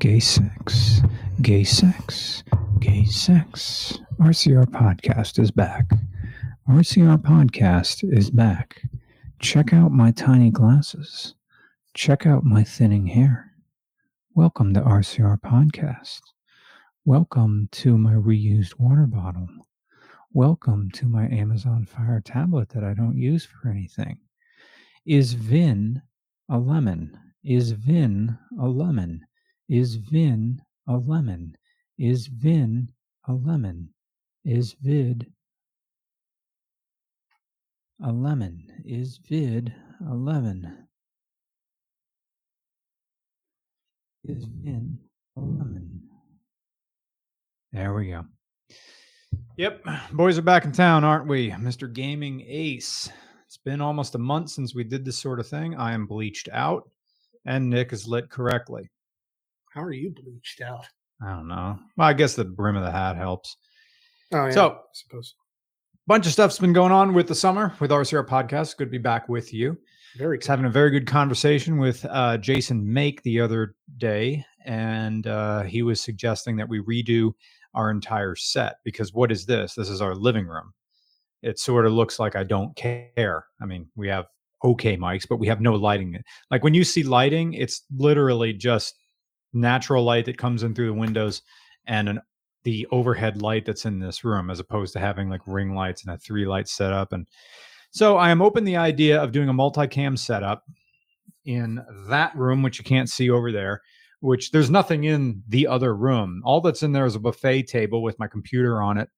Gay sex, gay sex, gay sex. RCR Podcast is back. RCR Podcast is back. Check out my tiny glasses. Check out my thinning hair. Welcome to RCR Podcast. Welcome to my reused water bottle. Welcome to my Amazon Fire tablet that I don't use for anything. Is Vin a lemon? Is Vin a lemon? Is Vin a lemon? Is Vin a lemon? Is vid a lemon? Is vid a lemon? Is Vin a lemon? There we go. Yep, boys are back in town, aren't we? Mr. Gaming Ace. It's been almost a month since we did this sort of thing. I am bleached out, and Nick is lit correctly. How are you bleached out? I don't know. Well, I guess the brim of the hat helps. Oh yeah, So- I suppose Bunch of stuff's been going on with the summer with RCR Podcast. Good to be back with you. very was having a very good conversation with uh, Jason Make the other day, and uh, he was suggesting that we redo our entire set because what is this? This is our living room. It sort of looks like I don't care. I mean, we have okay mics, but we have no lighting. Like when you see lighting, it's literally just natural light that comes in through the windows and an the overhead light that's in this room as opposed to having like ring lights and a three light setup and so I am open the idea of doing a multicam setup in that room, which you can't see over there, which there's nothing in the other room. All that's in there is a buffet table with my computer on it,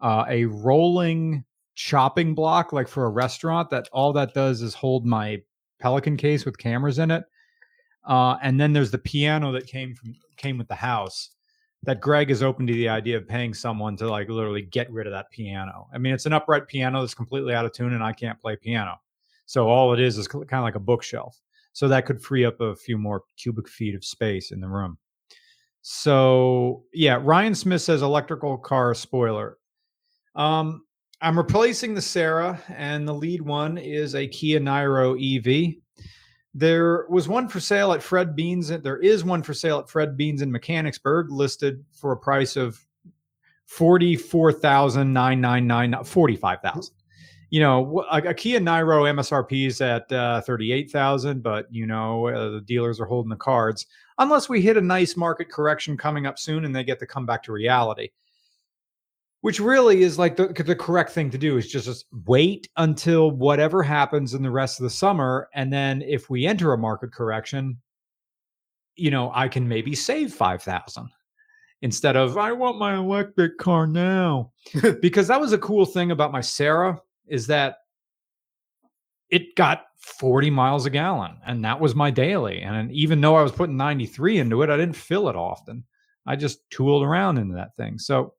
uh, a rolling chopping block, like for a restaurant, that all that does is hold my Pelican case with cameras in it. Uh, and then there's the piano that came from came with the house that Greg is open to the idea of paying someone to like literally get rid of that piano. I mean, it's an upright piano that's completely out of tune, and I can't play piano. So all it is is kind of like a bookshelf. So that could free up a few more cubic feet of space in the room. So yeah, Ryan Smith says electrical car spoiler. Um, I'm replacing the Sarah, and the lead one is a Kia Niro EV. There was one for sale at Fred Beans. There is one for sale at Fred Beans in Mechanicsburg, listed for a price of forty-four thousand nine nine nine forty-five thousand. You know, a, a Kia Niro MSRP is at uh, thirty-eight thousand, but you know uh, the dealers are holding the cards unless we hit a nice market correction coming up soon and they get to come back to reality. Which really is like the, the correct thing to do is just, just wait until whatever happens in the rest of the summer. And then if we enter a market correction, you know, I can maybe save 5,000 instead of, I want my electric car now. because that was a cool thing about my Sarah is that it got 40 miles a gallon and that was my daily. And even though I was putting 93 into it, I didn't fill it often. I just tooled around into that thing. So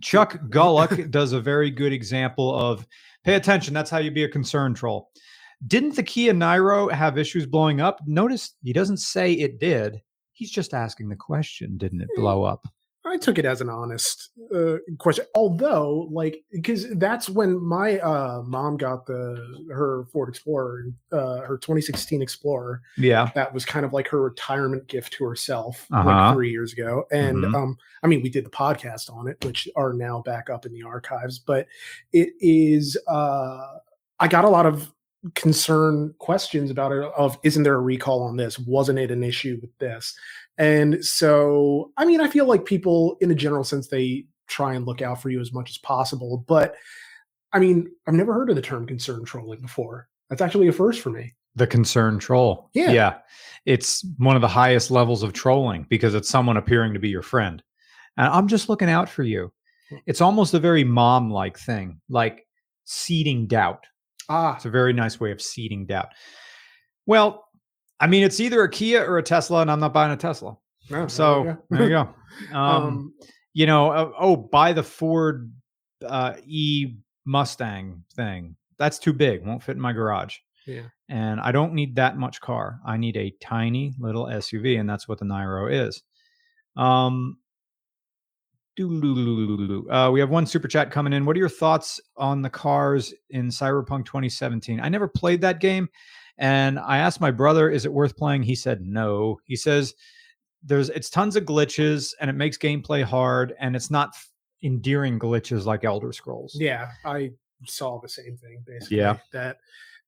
Chuck Gullock does a very good example of pay attention. That's how you be a concern troll. Didn't the Kia Niro have issues blowing up? Notice he doesn't say it did. He's just asking the question, didn't it hmm. blow up? I took it as an honest uh, question. Although, like, because that's when my uh, mom got the her Ford Explorer, uh, her 2016 Explorer. Yeah. That was kind of like her retirement gift to herself, Uh-huh. like three years ago. And Mhm. um, I mean, we did the podcast on it, which are now back up in the archives. But it is, uh, I got a lot of concern questions about it. Of isn't there a recall on this? Wasn't it an issue with this? And so, I mean, I feel like people, in a general sense, they try and look out for you as much as possible. But I mean, I've never heard of the term concern trolling before. That's actually a first for me. The concern troll. Yeah. Yeah. It's one of the highest levels of trolling because it's someone appearing to be your friend. And I'm just looking out for you. It's almost a very mom like thing, like seeding doubt. Ah, It's a very nice way of seeding doubt. Well, I mean, it's either a Kia or a Tesla, and I'm not buying a Tesla. no, there So go. there you go. Um, um, you know, uh, oh, buy the Ford uh, E Mustang thing. That's too big. Won't fit in my garage. yeah. And I don't need that much car. I need a tiny little SUV, and that's what the Niro is. Um, uh, we have one super chat coming in. What are your thoughts on the cars in Cyberpunk 2017? I never played that game, and I asked my brother, "Is it worth playing?" He said no. He says there's it's tons of glitches and it makes gameplay hard and it's not endearing glitches like Elder Scrolls. Yeah, I saw the same thing basically. Yeah. That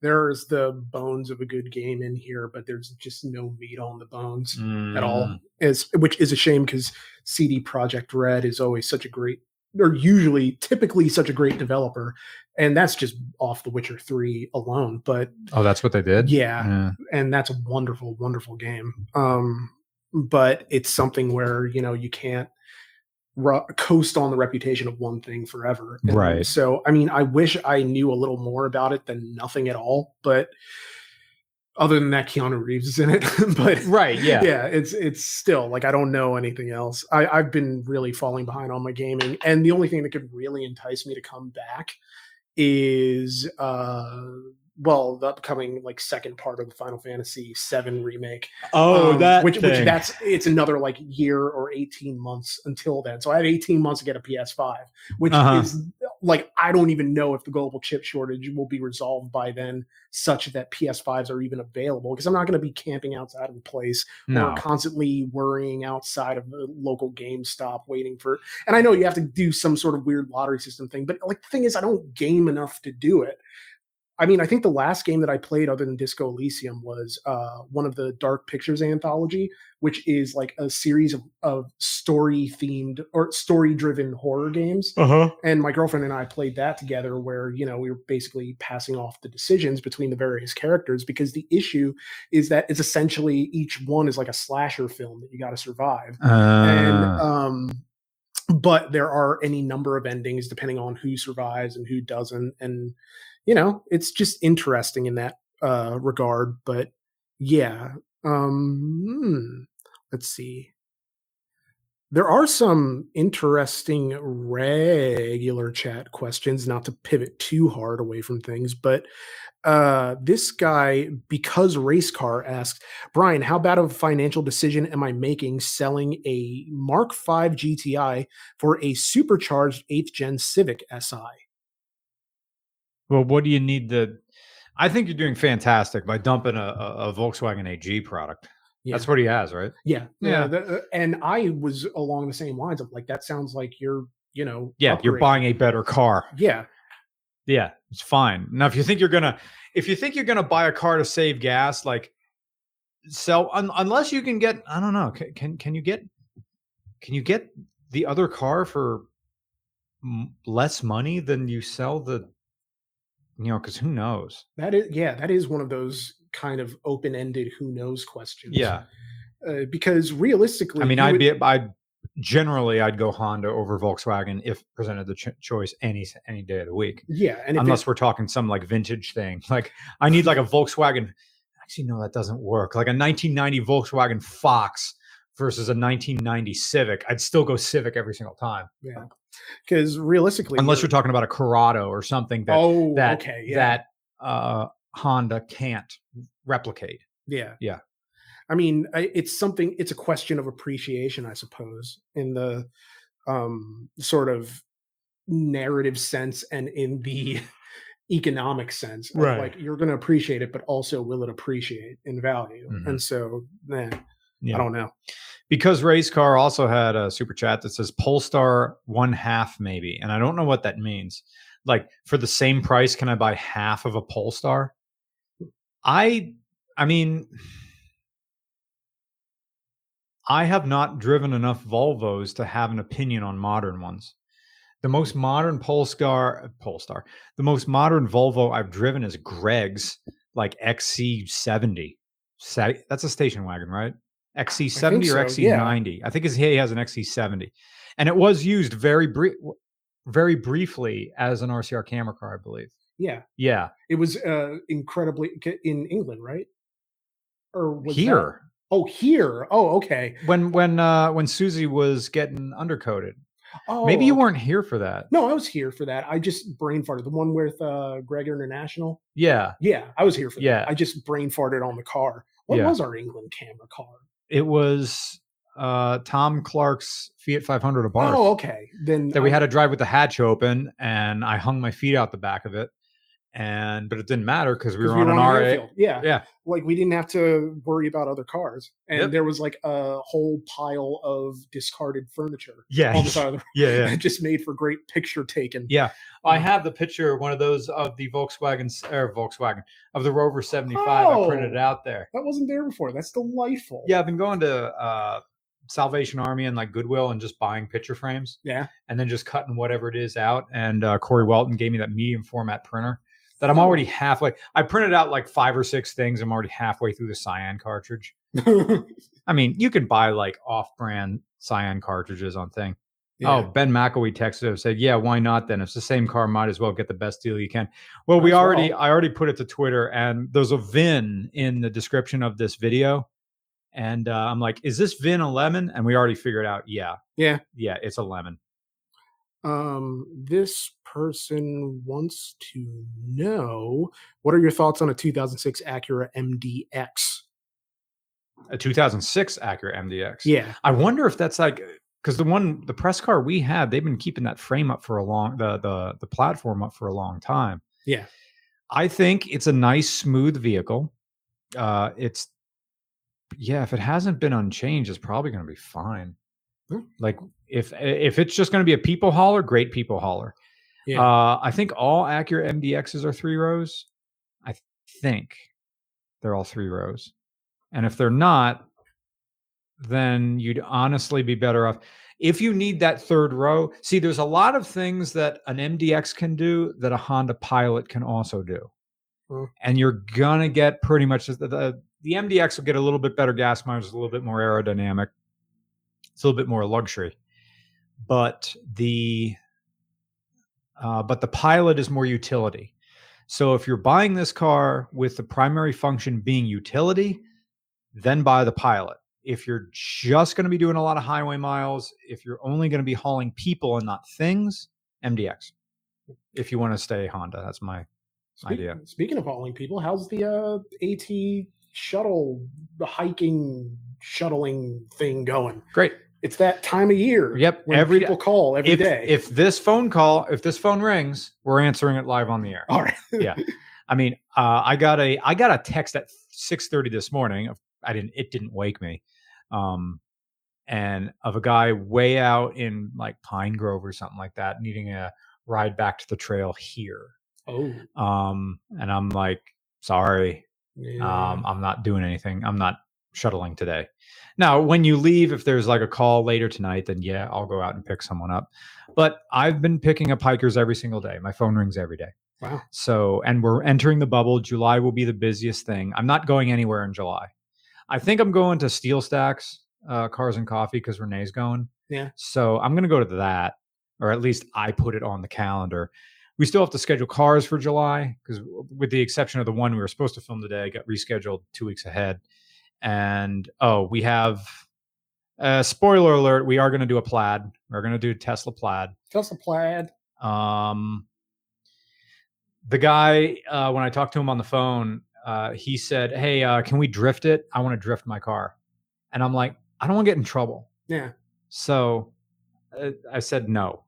there's the bones of a good game in here, but there's just no meat on the bones at all. Mm. Is which is a shame because CD Projekt Red is always such a great or usually typically such a great developer. And that's just off The Witcher 3 alone. But Oh, that's what they did. yeah, Yeah. and that's a wonderful, wonderful game. Um, but it's something where you know you can't ru- coast on the reputation of one thing forever. And Right. So, I mean, I wish I knew a little more about it than nothing at all. But other than that, Keanu Reeves is in it. but Right. Yeah. yeah, it's it's still like I don't know anything else. I, I've been really falling behind on my gaming, and the only thing that could really entice me to come back is uh well the upcoming like second part of the Final Fantasy VII remake. Oh, um, that which which that's it's another like year or eighteen months until then. So I have eighteen months to get a PS5, which Uh-huh. is like I don't even know if the global chip shortage will be resolved by then, such that PS5s are even available. Because I'm not going to be camping outside of a place no. or constantly worrying outside of the local GameStop waiting for. And I know you have to do some sort of weird lottery system thing, but like the thing is, I don't game enough to do it. I mean, I think the last game that I played other than Disco Elysium was uh, one of the Dark Pictures anthology, which is like a series of, of story themed or story driven horror games. Uh-huh. And my girlfriend and I played that together where, you know, we were basically passing off the decisions between the various characters because the issue is that it's essentially each one is like a slasher film that you got to survive. And Uh, um but there are any number of endings depending on who survives and who doesn't and you know, it's just interesting in that uh regard, but yeah. Um hmm, let's see there are some interesting regular chat questions not to pivot too hard away from things but uh this guy because race car asks brian how bad of a financial decision am i making selling a mark 5 gti for a supercharged 8th gen civic si well, what do you need the? I think you're doing fantastic by dumping a, a, Volkswagen AG product. Yeah. That's what he has, right? yeah Yeah. yeah the- uh, and i was along the same lines of like that sounds like you're you know Yeah, you're buying a better car. yeah Yeah, it's fine. Now, if you think you're gonna, if you think you're gonna buy a car to save gas, like sell, un, unless you can get, I don't know, can, can can you get, can you get the other car for m- less money than you sell the, you know, because who knows? That is, yeah, that is one of those kind of open-ended "who knows" questions. Yeah, uh, because realistically, I mean, I'd would- be, I generally I'd go Honda over Volkswagen if presented the ch- choice any any day of the week. yeah, and unless it, we're talking some like vintage thing. Like I need like a Volkswagen. Actually, no, that doesn't work. Like a 1990 Volkswagen Fox versus a 1990 Civic. I'd still go Civic every single time, yeah, because realistically, unless you're talking about a Corrado or something that oh, that okay, yeah, that uh, Honda can't replicate. yeah, yeah. I mean, I, it's something. It's a question of appreciation, I suppose, in the um sort of narrative sense and in the economic sense. Right. Like you're going to appreciate it, but also will it appreciate in value? Mhm. And so, eh, Yeah. I don't know. Because Race Car also had a super chat that says Polestar one half maybe, and I don't know what that means. Like for the same price, can I buy half of a Polestar? I, I mean, I have not driven enough Volvos to have an opinion on modern ones. The most modern Polestar, Polestar, the most modern Volvo I've driven is Greg's, like XC70. That's a station wagon, right? XC70 or so, yeah. XC90. I think he has an XC70, and it was used very brief, very briefly as an RCR camera car, I believe. Yeah, Yeah, it was uh incredibly in England, right? Or was that- here Oh, here. Oh, okay. when when uh when Susie was getting undercoated. Oh, Maybe you weren't here for that. No, I was here for that. I just brain farted. The one with uh Greg International. Yeah, Yeah, I was here for Yeah. that. I just brain farted on the car. What Yeah. was our England camera car? It was uh Tom Clark's Fiat 500 Abarth Oh, okay. Then that we had to drive with the hatch open, and I hung my feet out the back of it, and but it didn't matter because we were on an RA. Yeah. Yeah. Like we didn't have to worry about other cars. And Yep. there was like a whole pile of discarded furniture Yeah, on the side of the yeah, yeah. Just made for great picture taking. Yeah, I Um, have the picture, one of those of the Volkswagen or Volkswagen of the Rover 75. I printed it Oh. out there. That wasn't there before. That's delightful. Yeah, I've been going to uh, Salvation Army and like Goodwill and just buying picture frames Yeah. and then just cutting whatever it is out. And uh, Corey Welton gave me that medium format printer that I'm Oh. already halfway. I printed out like five or six things. I'm already halfway through the cyan cartridge. I mean, you can buy like off-brand cyan cartridges on thing. Oh, Ben McElwee texted us said, "Yeah, why not? Then it's the same car. Might as well get the best deal you can." Well, we already, well. I already put it to Twitter, and there's a VIN in the description of this video, and uh, I'm like, "Is this VIN a lemon?" And we already figured out, yeah, Yeah. yeah, it's a lemon. Um, this person wants to know what are your thoughts on a 2006 Acura MDX? A 2006 Acura MDX. Yeah. I wonder if that's like because the one, the press car we had, they've been keeping that frame up for a long, the the the platform up for a long time. Yeah. I think it's a nice, smooth vehicle. Uh, it's yeah, if it hasn't been unchanged, it's probably going to be fine. Like if if it's just going to be a people hauler, great people hauler. Yeah. Uh, I think all Acura MDXs are three rows. I th- think they're all three rows, and if they're not, then you'd honestly be better off if you need that third row. See, there's a lot of things that an MDX can do that a Honda Pilot can also do, Hmm. and you're gonna get pretty much the, the the MDX will get a little bit better gas mileage, a little bit more aerodynamic, it's a little bit more luxury, but the uh, but the Pilot is more utility. So if you're buying this car with the primary function being utility, then buy the Pilot. If you're just going to be doing a lot of highway miles, if you're only going to be hauling people and not things, MDX. If you want to stay Honda, that's my Speak- idea. Speaking of hauling people, how's the uh, AT shuttle, the hiking shuttling thing going? great. It's that time of year. Yep, When every- people call every If day. if this phone call, if this phone rings, we're answering it live on the air. all right. Yeah. I mean, uh, I got a I got a text at six thirty this morning. I didn't. It didn't wake me. Um, and of a guy way out in like Pine Grove or something like that, needing a ride back to the trail here. Oh. Um, and I'm like, sorry, Yeah. um, I'm not doing anything. I'm not shuttling today. Now, when you leave, if there's like a call later tonight, then yeah, I'll go out and pick someone up. But I've been picking up hikers every single day. My phone rings every day. wow. So, and we're entering the bubble. July will be the busiest thing. I'm not going anywhere in July. I think I'm going to SteelStacks, uh, Cars and Coffee, because Renee's going. Yeah. So I'm going to go to that, or at least I put it on the calendar. We still have to schedule cars for July because, with the exception of the one we were supposed to film today, got rescheduled two weeks ahead. And oh, we have. Uh, spoiler alert: We are going to do a plaid. We're going to do a Tesla plaid. Tesla plaid. Um, the guy, uh, when I talked to him on the phone, uh, he said, "Hey, uh, can we drift it? I want to drift my car." And I'm like, "I don't want to get in trouble." Yeah. So uh, I said no.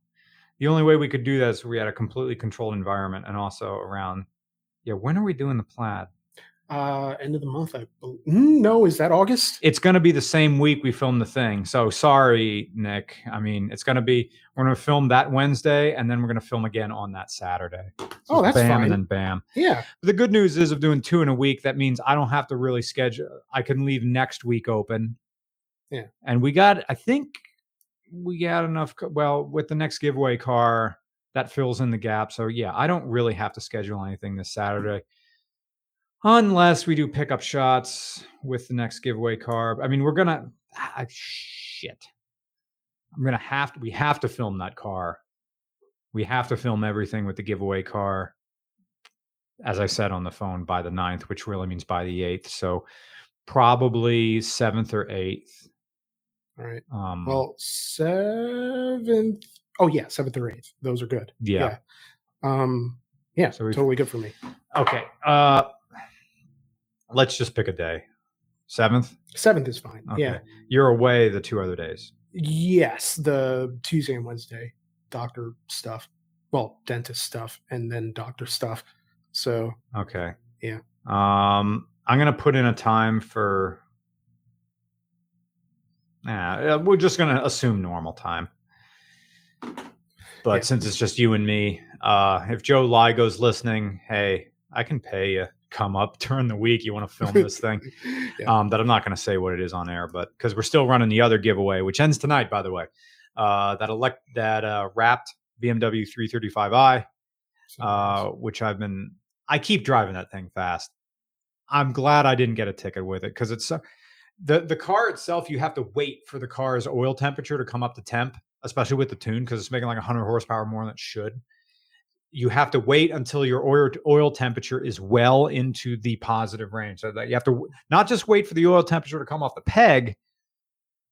The only way we could do that is we had a completely controlled environment, and also around. Yeah, when are we doing the plaid? Uh, end of the month. I bel- Mm, no, is that August? It's going to be the same week we filmed the thing. So sorry, Nick. I mean, it's going to be we're going to film that Wednesday, and then we're going to film again on that Saturday. So Oh, that's bam, fine. and then bam. Yeah. the good news is of doing two in a week that means i don't have to really schedule i can leave next week open Yeah. and we got i think we got enough well with the next giveaway car that fills in the gap so yeah i don't really have to schedule anything this saturday unless we do pickup shots with the next giveaway car i mean we're gonna ah, shit i'm gonna have to we have to film that car we have to film everything with the giveaway car as I said on the phone, by the 9th, which really means by the 8th. So probably 7th or 8th. All right. Um, Well, seventh. Oh yeah, seventh or eighth. Those are good. yeah. Um. Yeah. So totally good for me. Okay. Uh, let's just pick a day. 7th? Seventh is fine. Okay. Yeah. You're away the two other days. Yes, the Tuesday and Wednesday, doctor stuff. Well, dentist stuff, and then doctor stuff. So Okay. Yeah. Um, I'm gonna put in a time for. Uh, we're just gonna assume normal time. But Yeah. since it's just you and me, uh, if Joe Ligo's listening, hey, I can pay you. Come up during the week. You want to film this thing? Yeah. Um, that I'm not going to say what it is on air, but because we're still running the other giveaway, which ends tonight, by the way. Uh, that elect that uh, wrapped BMW 335i uh, which I've been. I keep driving that thing fast. I'm glad I didn't get a ticket with it because it's the the car itself. You have to wait for the car's oil temperature to come up to temp, especially with the tune because it's making like 100 horsepower more than it should. You have to wait until your oil oil temperature is well into the positive range. So that you have to not just wait for the oil temperature to come off the peg,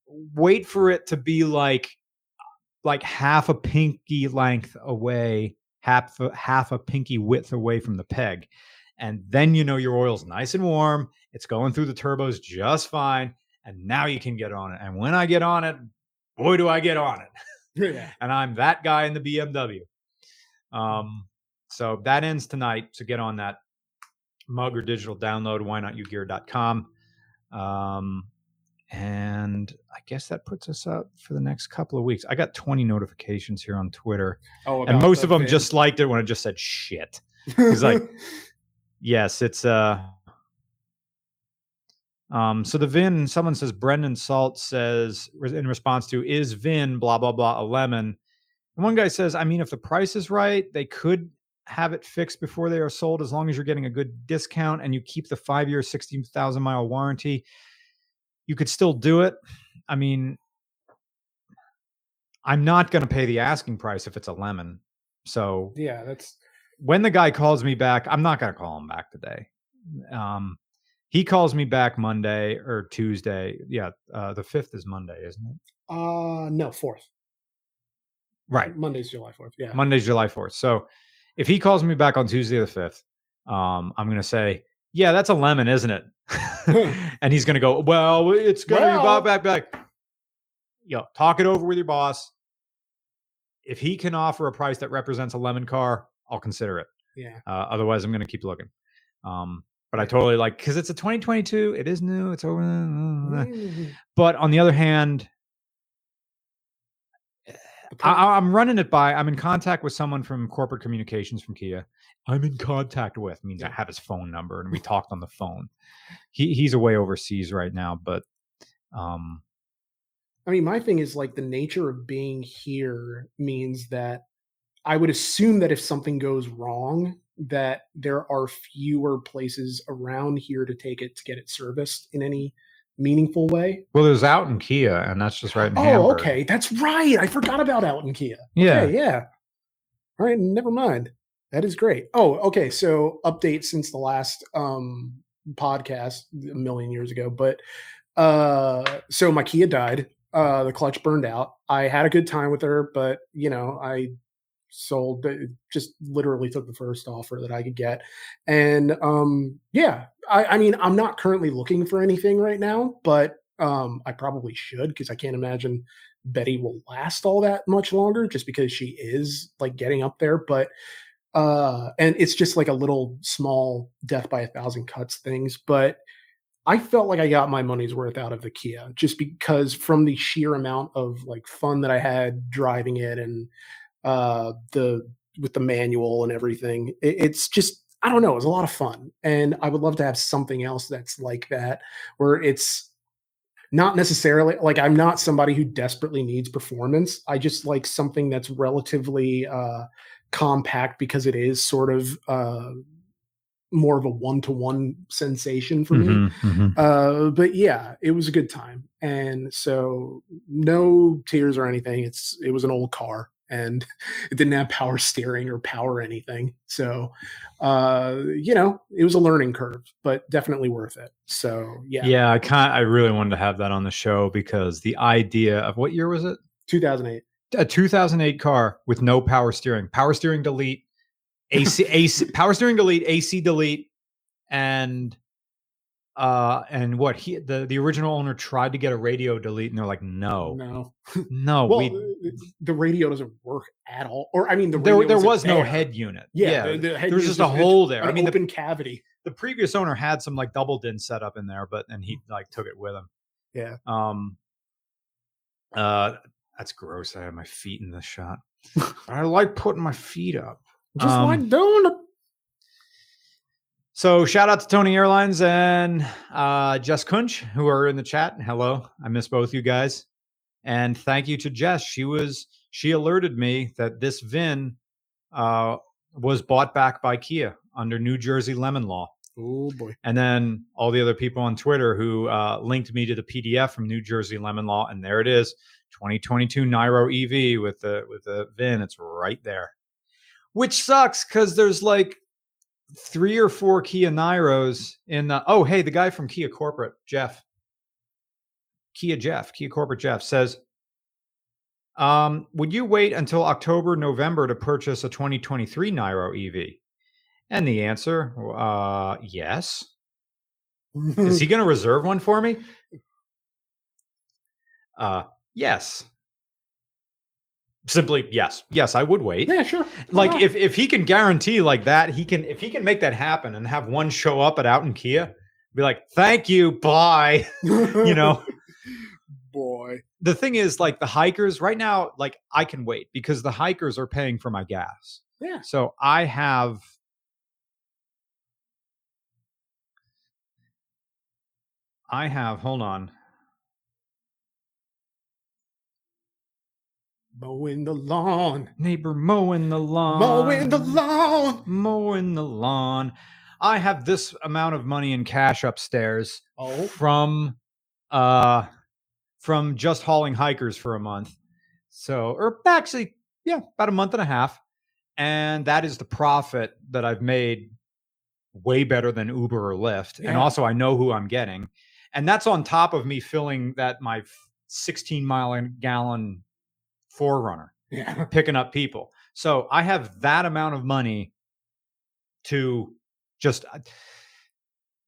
wait for it to be like like half a pinky length away, half a, half a pinky width away from the peg. And then you know your oil's nice and warm. It's going through the turbos just fine. And now you can get on it. And when I get on it, boy, do I get on it. yeah. And I'm that guy in the BMW. Um, so that ends tonight. So get on that mug or digital download, why not yougear.com. Um, and I guess that puts us up for the next couple of weeks. I got 20 notifications here on Twitter, Oh, and most of them van. just liked it when it just said shit. he's like- Yes, it's uh um so the VIN someone says Brendan Salt says in response to is VIN blah blah blah a lemon. And one guy says, I mean, if the price is right, they could have it fixed before they are sold as long as you're getting a good discount and you keep the five year, 60,000 mile warranty. You could still do it. I mean, I'm not going to pay the asking price if it's a lemon. So yeah, that's when the guy calls me back, I'm not going to call him back today. Um, he calls me back Monday or Tuesday. Yeah, uh, the fifth is Monday, isn't it? uh no fourth. Right. Monday's July fourth. Yeah. Monday's July 4th. So if he calls me back on Tuesday the 5th, um, I'm going to say, yeah, that's a lemon, isn't it? and he's going to go, well, it's going to Well- be back, back, back. Yo, talk it over with your boss. If he can offer a price that represents a lemon car, I'll consider it. yeah. Uh, otherwise, I'm going to keep looking. Um, but I totally like because it's a 2022. It is new. It's over. Mm-hmm. But on the other hand, I, I'm running it by. I'm in contact with someone from corporate communications from Kia. I'm in contact with means I have his phone number and we talked on the phone. He he's away overseas right now, but um, I mean, my thing is like the nature of being here means that I would assume that if something goes wrong, that there are fewer places around here to take it to get it serviced in any meaningful way. well, there's Outten Kia, and that's just right in Oh, Hamburg. okay, that's right. I forgot about Outten Kia. Yeah, Okay, yeah. All right, never mind. That is great. Oh, okay. So update since the last um podcast a million years ago, but uh so my Kia died. Uh the clutch burned out. I had a good time with her, but you know, I sold just literally took the first offer that I could get. And um yeah, I, I mean I'm not currently looking for anything right now, but um I probably should because I can't imagine Betty will last all that much longer just because she is like getting up there. But uh and it's just like a little small death by a thousand cuts things. But I felt like I got my money's worth out of the Kia just because from the sheer amount of like fun that I had driving it and uh the with the manual and everything. It, it's just I don't know, it was a lot of fun. And I would love to have something else that's like that where it's not necessarily like I'm not somebody who desperately needs performance. I just like something that's relatively uh compact because it is sort of uh more of a one-to-one sensation for me. Mhm, mhm. Uh, but yeah, it was a good time, and so no tears or anything. It's it was an old car, and it didn't have power steering or power anything. So, uh, you know, it was a learning curve, but definitely worth it. So yeah, yeah. I can't. I really wanted to have that on the show because the idea of what year was it? 2008. a 2008 car with no power steering, power steering delete, AC, AC, power steering delete, AC delete, and Uh, and what he the the original owner tried to get a radio delete, and they're like, no, No. no, well, we the radio doesn't work at all. Or I mean, the there radio there was no there. head unit. Yeah, the- the head there was just a hole there. An I mean, the, open cavity. the previous owner had some like double din set up in there, but and he like took it with him. Yeah. Um. Uh, that's gross. I have my feet in the shot. I like putting my feet up. Just Um, like doing it. So shout out to Tony Airlines and uh, Jess Kunch who are in the chat. Hello, I miss both you guys, and thank you to Jess. She was she alerted me that this VIN uh, was bought back by Kia under New Jersey lemon law, Oh boy. and then all the other people on Twitter who uh, linked me to the PDF from New Jersey lemon law, and there it is, 2022 Niro EV with the with the VIN. It's right there, which sucks because there's like three or four Kia Niros in the oh hey the guy from Kia corporate Jeff. Kia Jeff Kia corporate Jeff says um would you wait until October November to purchase a 2023 Niro EV and the answer uh yes. Is he going to reserve one for me? Uh yes simply yes yes I would wait yeah, sure. like if if he can guarantee like that he can if he can make that happen and have one show up at Outten Kia be like thank you bye you know boy. the thing is like the hikers right now like i can wait because the hikers are paying for my gas Yeah. so i have i have hold on Mowing the lawn. neighbor mowing the lawn Mowing the lawn. mowing the lawn i have this amount of money in cash upstairs Oh. from uh from just hauling hikers for a month. So or actually, yeah, about a month and a half. And that is the profit that I've made way better than Uber or Lyft. And also I know who I'm getting. And that's on top of me filling that my 16 mile gallon 4Runner Yeah. picking up people. So I have that amount of money to just uh,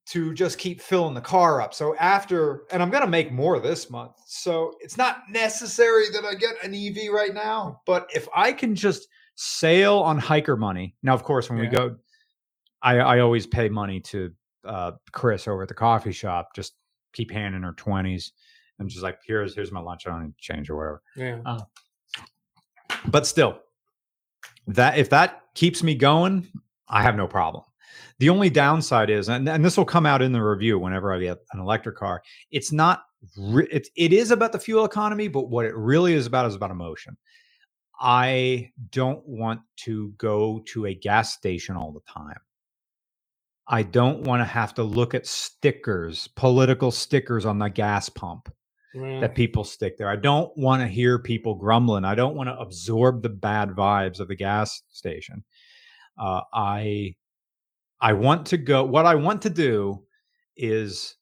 to just keep filling the car up. So after and I'm going to make more this month. So it's not necessary that I get an EV right now, but if I can just sail on hiker money. Now of course when we go I I always pay money to uh Chris over at the coffee shop just keep handing her 20s and just like here's here's my lunch I don't need change or whatever Yeah. But still that if that keeps me going i have no problem. The only downside is and, and this will come out in the review whenever i get an electric car it's not re- it, it is about the fuel economy but what it really is about is about emotion. I don't want to go to a gas station all the time. I don't want to have to look at stickers political stickers on the gas pump Yeah. that people stick there. I don't want to hear people grumbling. I don't want to absorb the bad vibes of the gas station. Uh, I I want to go. What I want to do is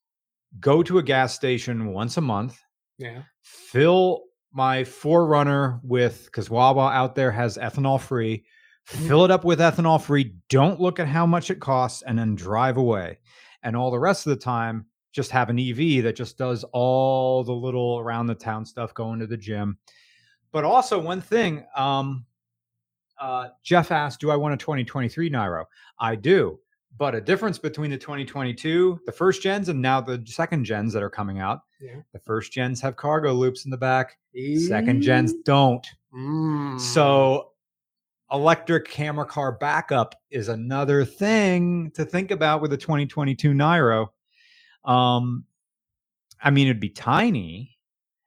go to a gas station once a month, yeah. fill my 4Runner with because Wawa out there has ethanol free. Fill it up with ethanol free. Don't look at how much it costs, and then drive away. And all the rest of the time, just have an EV that just does all the little around the town stuff, going to the gym. But also one thing, um, uh, Jeff asked, "Do I want a 2023 Niro?" I do. But a difference between the 2022, the first gens, and now the second gens that are coming out. Yeah. The first gens have cargo loops in the back. Second gens don't. Mm. So electric camera car backup is another thing to think about with the 2022 Niro. Um, I mean, it'd be tiny.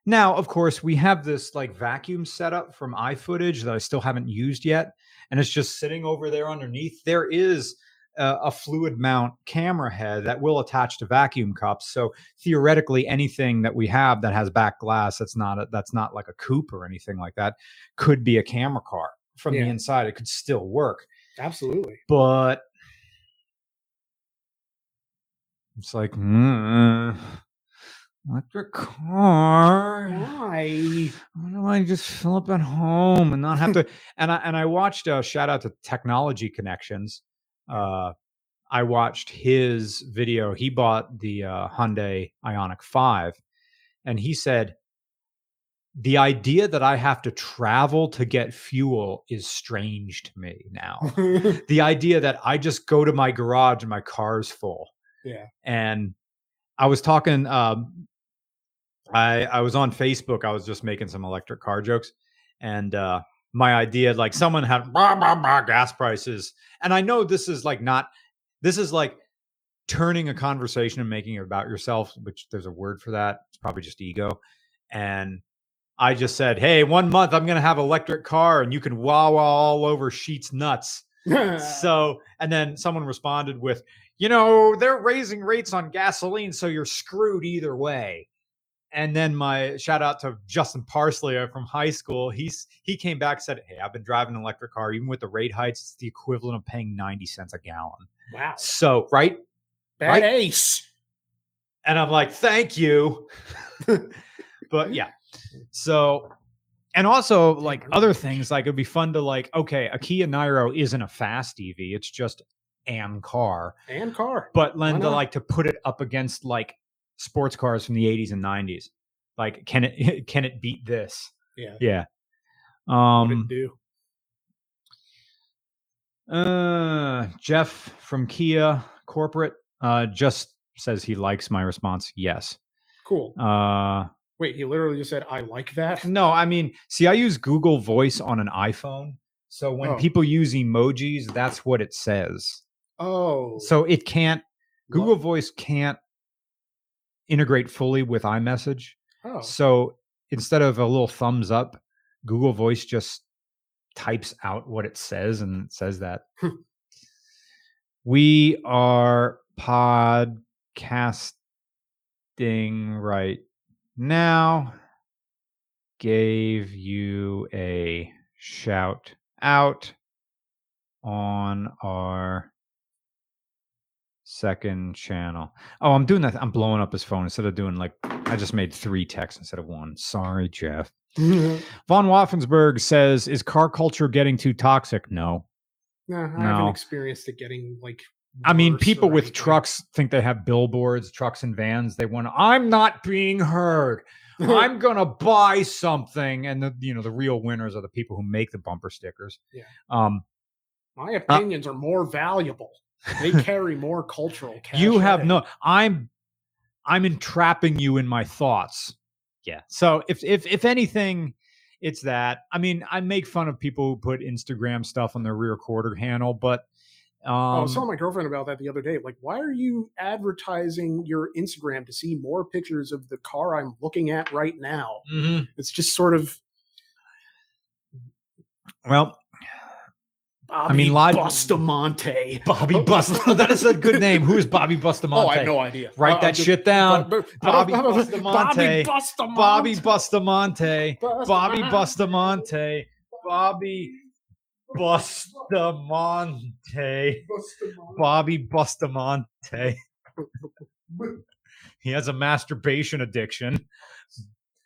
Now, of course, we have this like vacuum setup from iFootage that I still haven't used yet, and it's just sitting over there underneath. There is a, a fluid mount camera head that will attach to vacuum cups. So theoretically, anything that we have that has back glass that's not a, that's not like a coupe or anything like that could be a camera car from Yeah. the inside. It could still work, Absolutely. but it's like mm, electric car. Why? Why do I just fill up at home and not have to? and I and I watched. Uh, shout out to Technology Connections. Uh, I watched his video. He bought the uh, Hyundai Ioniq 5 and he said the idea that I have to travel to get fuel is strange to me now. the idea that I just go to my garage and my car's full. Yeah. And I was talking um I I was on Facebook, I was just making some electric car jokes and uh my idea like someone had blah, blah, blah, gas prices and I know this is like not this is like turning a conversation and making it about yourself, which there's a word for that. It's probably just ego. And I just said, "Hey, one month I'm going to have electric car, and you can wah all over Sheetz nuts." so, and then someone responded with, "You know, they're raising rates on gasoline, so you're screwed either way." And then my shout out to Justin Parsley uh, from high school. He's he came back said, "Hey, I've been driving an electric car. Even with the rate hikes, it's the equivalent of paying ninety cents a gallon." wow. So, right? Bad Right? ace. And I'm like, "Thank you." but yeah. So, and also like other things, like it'd be fun to like, okay, a Kia Niro isn't a fast EV; it's just an car. And car. But to like to put it up against like sports cars from the 80s and 90s, like can it can it beat this? Yeah. Yeah. Um. do? Uh, Jeff from Kia Corporate uh just says he likes my response. Yes. Cool. Uh. Wait, he literally just said, I like that. No, I mean, see, I use Google Voice on an iPhone. So when Oh. people use emojis, that's what it says. Oh. So it can't, Google Voice can't integrate fully with iMessage. Oh. So instead of a little thumbs up, Google Voice just types out what it says and it says that. We are podcasting right now. Gave you a shout out on our second channel. Oh, I'm doing that. I'm blowing up his phone instead of doing like I just made three texts instead of one. Sorry, Jeff. Von Waffensberg says, "Is car culture getting too toxic?" No. I haven't No. experienced it getting like. I mean, people with anything. trucks think they have billboards, trucks and vans. They want. I'm not being heard. I'm gonna buy something, and the you know the real winners are the people who make the bumper stickers. Yeah. Um, My opinions are more valuable. They carry more cultural. you have no. I'm, I'm entrapping you in my thoughts. Yeah. So if if if anything, it's that. I mean, I make fun of people who put Instagram stuff on their rear quarter handle, but um, Oh, I was telling my girlfriend about that the other day. Like, why are you advertising your Instagram to see more pictures of the car I'm looking at right now? mhm. It's just sort of well, Bobby mean, log- Bustamante. Bobby Bustamante. that is a good name. Who is Bobby Bustamante? Oh, I have no idea. Write Uh, that just- shit down. Bu- bu- Bobby Bobby Bustamante. Bustamante. Bobby Bustamante. Bobby Bustamante. Bobby Bustamante. Bobby Bustamante. He has a masturbation addiction.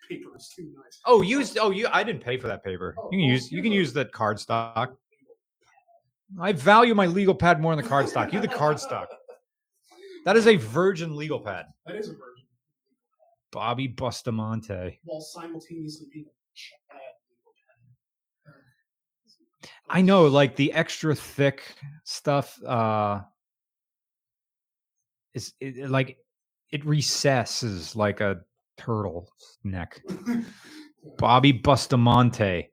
Paper is too nice. Oh, use oh you I didn't pay for that paper. You can use you can use that card stock. I value my legal pad more than the card stock. You the card stock. That is a virgin legal pad. That is a version. Bobby Bustamante. While simultaneously being a. I know, like the extra thick stuff, uh is it- like it recesses like a turtle neck. Bobby Bustamante.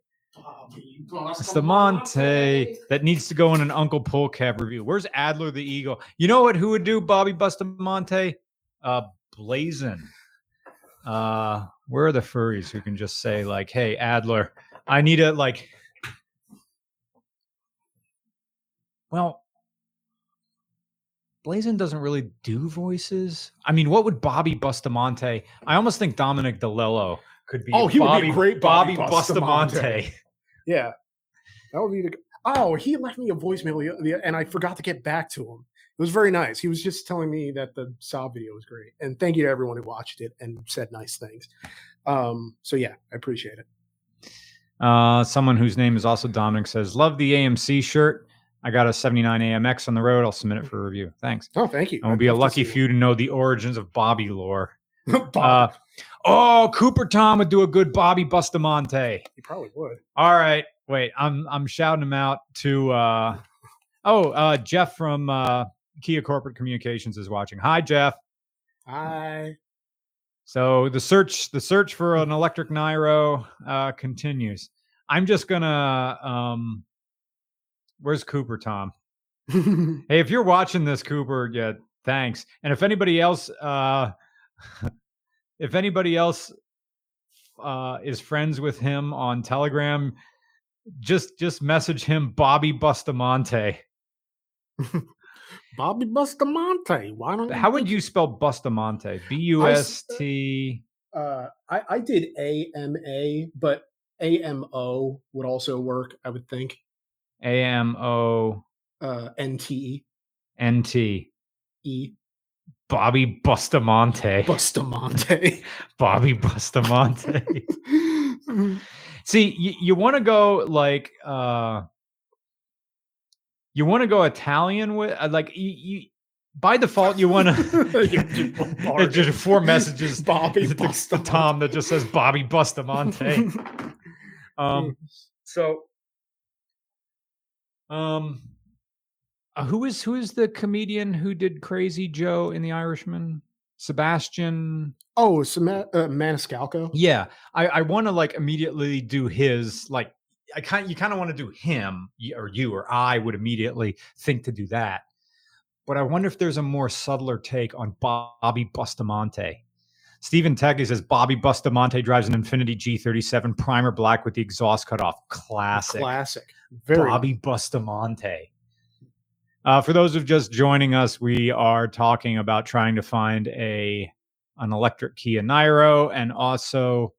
Bobby Bustamante. That needs to go in an Uncle Pull Cab review. Where's Adler the Eagle? You know what? Who would do Bobby Bustamante? Uh Blazin. Uh where are the furries who can just say, like, hey, Adler, I need a like Well, Blazin doesn't really do voices. I mean, what would Bobby Bustamante? I almost think Dominic DeLillo could be. Oh, he would be a great Bobby, Bobby Bustamante. Bustamante. Yeah. That would be the. Oh, he left me a voicemail and I forgot to get back to him. It was very nice. He was just telling me that the Saab video was great. And thank you to everyone who watched it and said nice things. Um, so yeah, I appreciate it. Uh, someone whose name is also Dominic says, "Love the AMC shirt." I got a 79 AMX on the road. I'll submit it for review. Thanks. Oh, thank you. And we'll be a lucky few to know the origins of Bobby lore. Bob, Uh, oh, Cooper Tom would do a good Bobby Bustamante. he probably would. All right, wait. I'm I'm shouting him out to. uh Oh, uh Jeff from uh Kia Corporate Communications is watching. Hi, Jeff. Hi. So the search the search for an electric Niro uh continues. I'm just gonna um where's Cooper Tom? Hey, if you're watching this, Cooper, yeah, thanks. And if anybody else uh if anybody else uh is friends with him on Telegram, just just message him Bobby Bustamante. Bobby Bustamante. Why don't How would you spell Bustamante? B U S T Uh, I, I did AMA, but AMO would also work. I would think. A M O Uh, NTE. N T. E. Bobby Bustamante. Bustamante. Bobby Bustamante. See, you, you want to go like uh you want to go Italian with uh, like you, you by default you want to just four messages Bobby to, to Tom that just says Bobby Bustamante. um so um uh, who is who is the comedian who did Crazy Joe in The Irishman? Sebastian oh, Sama- uh, Maniscalco. Yeah, I, I want to like immediately do his like I kind you kind of want to do him or you or I would immediately think to do that. But I wonder if there's a more subtler take on Bobby Bustamante. Stephen Teggy says Bobby Bustamante drives an Infiniti G37 primer black with the exhaust cut off. Classic. Classic. Very. Bobby Bustamante. Uh, for those who've just joining us, we are talking about trying to find a an electric Kia Niro and also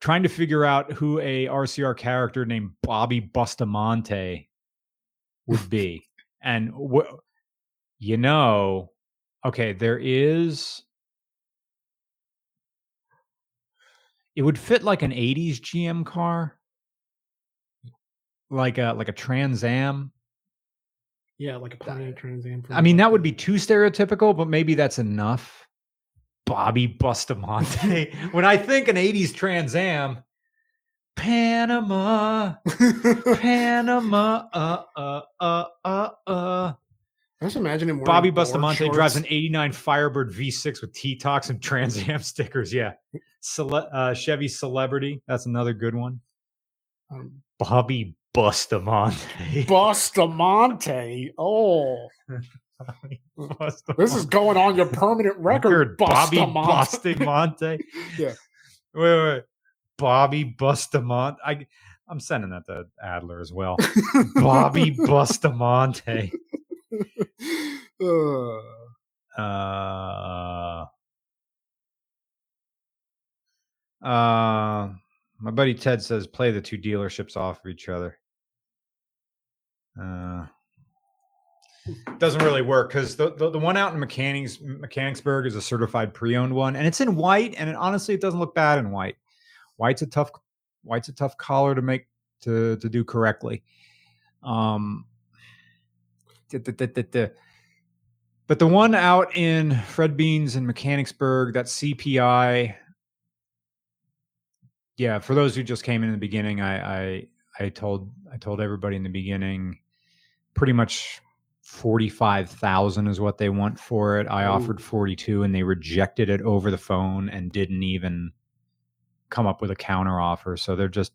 trying to figure out who a RCR character named Bobby Bustamante would be. and wh- you know, okay, there is it would fit like an 80s GM car like a like a Trans Am. Yeah, like a Pontiac Trans Am. I mean, that would be too stereotypical, but maybe that's enough. Bobby Bustamante. when I think an 80s Trans Am, Panama, Panama, uh, uh, uh, uh, uh. I just imagine him. Bobby Bustamante drives an shorts. 89 Firebird V6 with T-Tops and Trans Am stickers. Yeah. Cele- uh, Chevy Celebrity. That's another good one. Um, Bobby Bustamante. Bustamante. Oh, this is going on your permanent record, Bobby Bustamante. Bustamante. Yeah. Wait, wait. Bobby Bustamante. I, I'm sending that to Adler as well. Bobby Bustamante. Uh, Uh, uh, my buddy Ted says play the two dealerships off of each other. Uh, doesn't really work because the, the the one out in Mechanics Mechanicsburg is a certified pre-owned one, and it's in white, and it, honestly, it doesn't look bad in white. White's a tough white's a tough collar to make to to do correctly. Um, duh, duh, duh. But the one out in Fred Beans in Mechanicsburg, that CPI. Yeah, for those who just came in, in the beginning, I, I I told I told everybody in the beginning, pretty much forty five thousand is what they want for it. I Ooh. offered forty two, and they rejected it over the phone and didn't even come up with a counter offer. So they're just,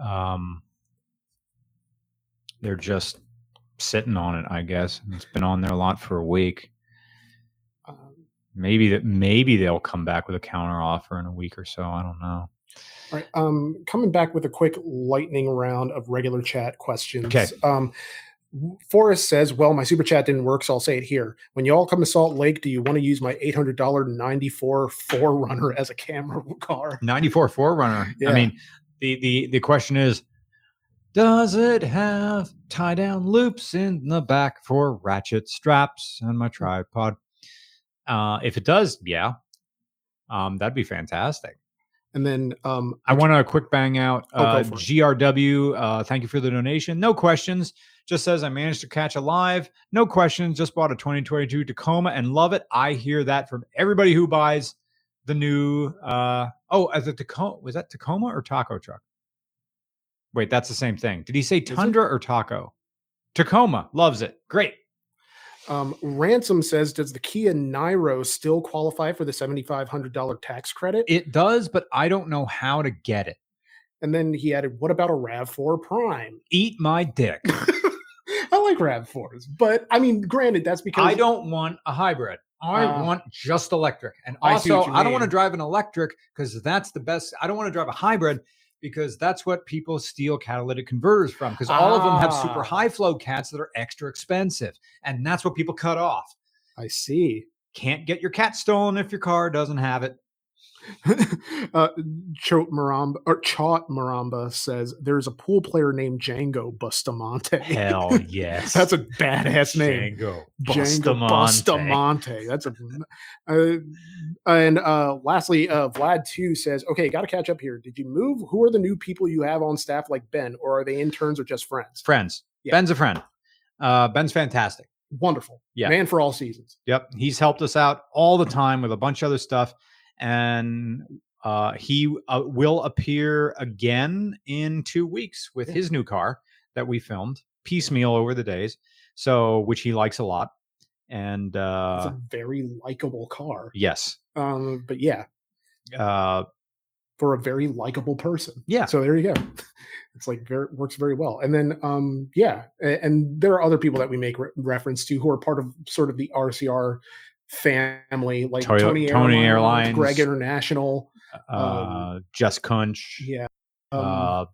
um, they're just sitting on it. I guess it's been on there a lot for a week. Maybe that maybe they'll come back with a counter offer in a week or so. I don't know. all right. Um, coming back with a quick lightning round of regular chat questions. Okay. Um, Forrest says, "Well, my super chat didn't work, so I'll say it here. When you all come to Salt Lake, do you want to use my eight hundred dollar ninety four 4Runner as a camera car?" 94 4Runner. Yeah. I mean, the the the question is, does it have tie down loops in the back for ratchet straps and my tripod? Uh, if it does, yeah, um, that'd be fantastic. And then um, I want to quick bang out Oh, uh, it. GRW. Uh, thank you for the donation. No questions. Just says I managed to catch a live. No questions. Just bought a 2022 Tacoma and love it. I hear that from everybody who buys the new. Uh, oh, as a Tacoma was that Tacoma or taco truck? Wait, that's the same thing. Did he say? Tundra or taco? Tacoma loves it. Great. um, Ransom says, does the Kia Niro still qualify for the $7,500 tax credit? It does, but I don't know how to get it. and then he added, what about a RAV4 Prime? Eat my dick. I like RAV4s, but I mean, granted, that's because I don't want a hybrid. I Uh, want just electric. And I also, you I don't want to drive an electric because that's the best. I don't want to drive a hybrid because that's what people steal catalytic converters from because all of them have super Ah. high flow cats that are extra expensive. And that's what people cut off. I see. Can't get your cat stolen if your car doesn't have it. uh, Chot Maramba or Chot Maramba says there's a pool player named Django Bustamante. Hell yes. That's a badass name. Django Django Bustamante. Bustamante. That's a. Uh, and uh, lastly, uh, Vlad too says, "Okay, got to catch up here. Did you move? Who are the new people you have on staff, like Ben, or are they interns or just friends? Friends. Yeah. Ben's a friend. Uh, Ben's fantastic. Wonderful, Yeah. man for all seasons. Yep, he's helped us out all the time with a bunch of other stuff, and uh, he uh, will appear again in two weeks with Yeah. his new car that we filmed piecemeal over the days. So, which he likes a lot, and It's uh, a very likable car. yes, Um, but yeah, uh, for a very likable person. Yeah. So there you go. It's like very works very well. And then um yeah, a- and there are other people that we make re- reference to who are part of sort of the RCR family, like Tony, Tony Airlines, Airlines. Greg International. uh, Jess Kunch. Um, Yeah. Um, uh,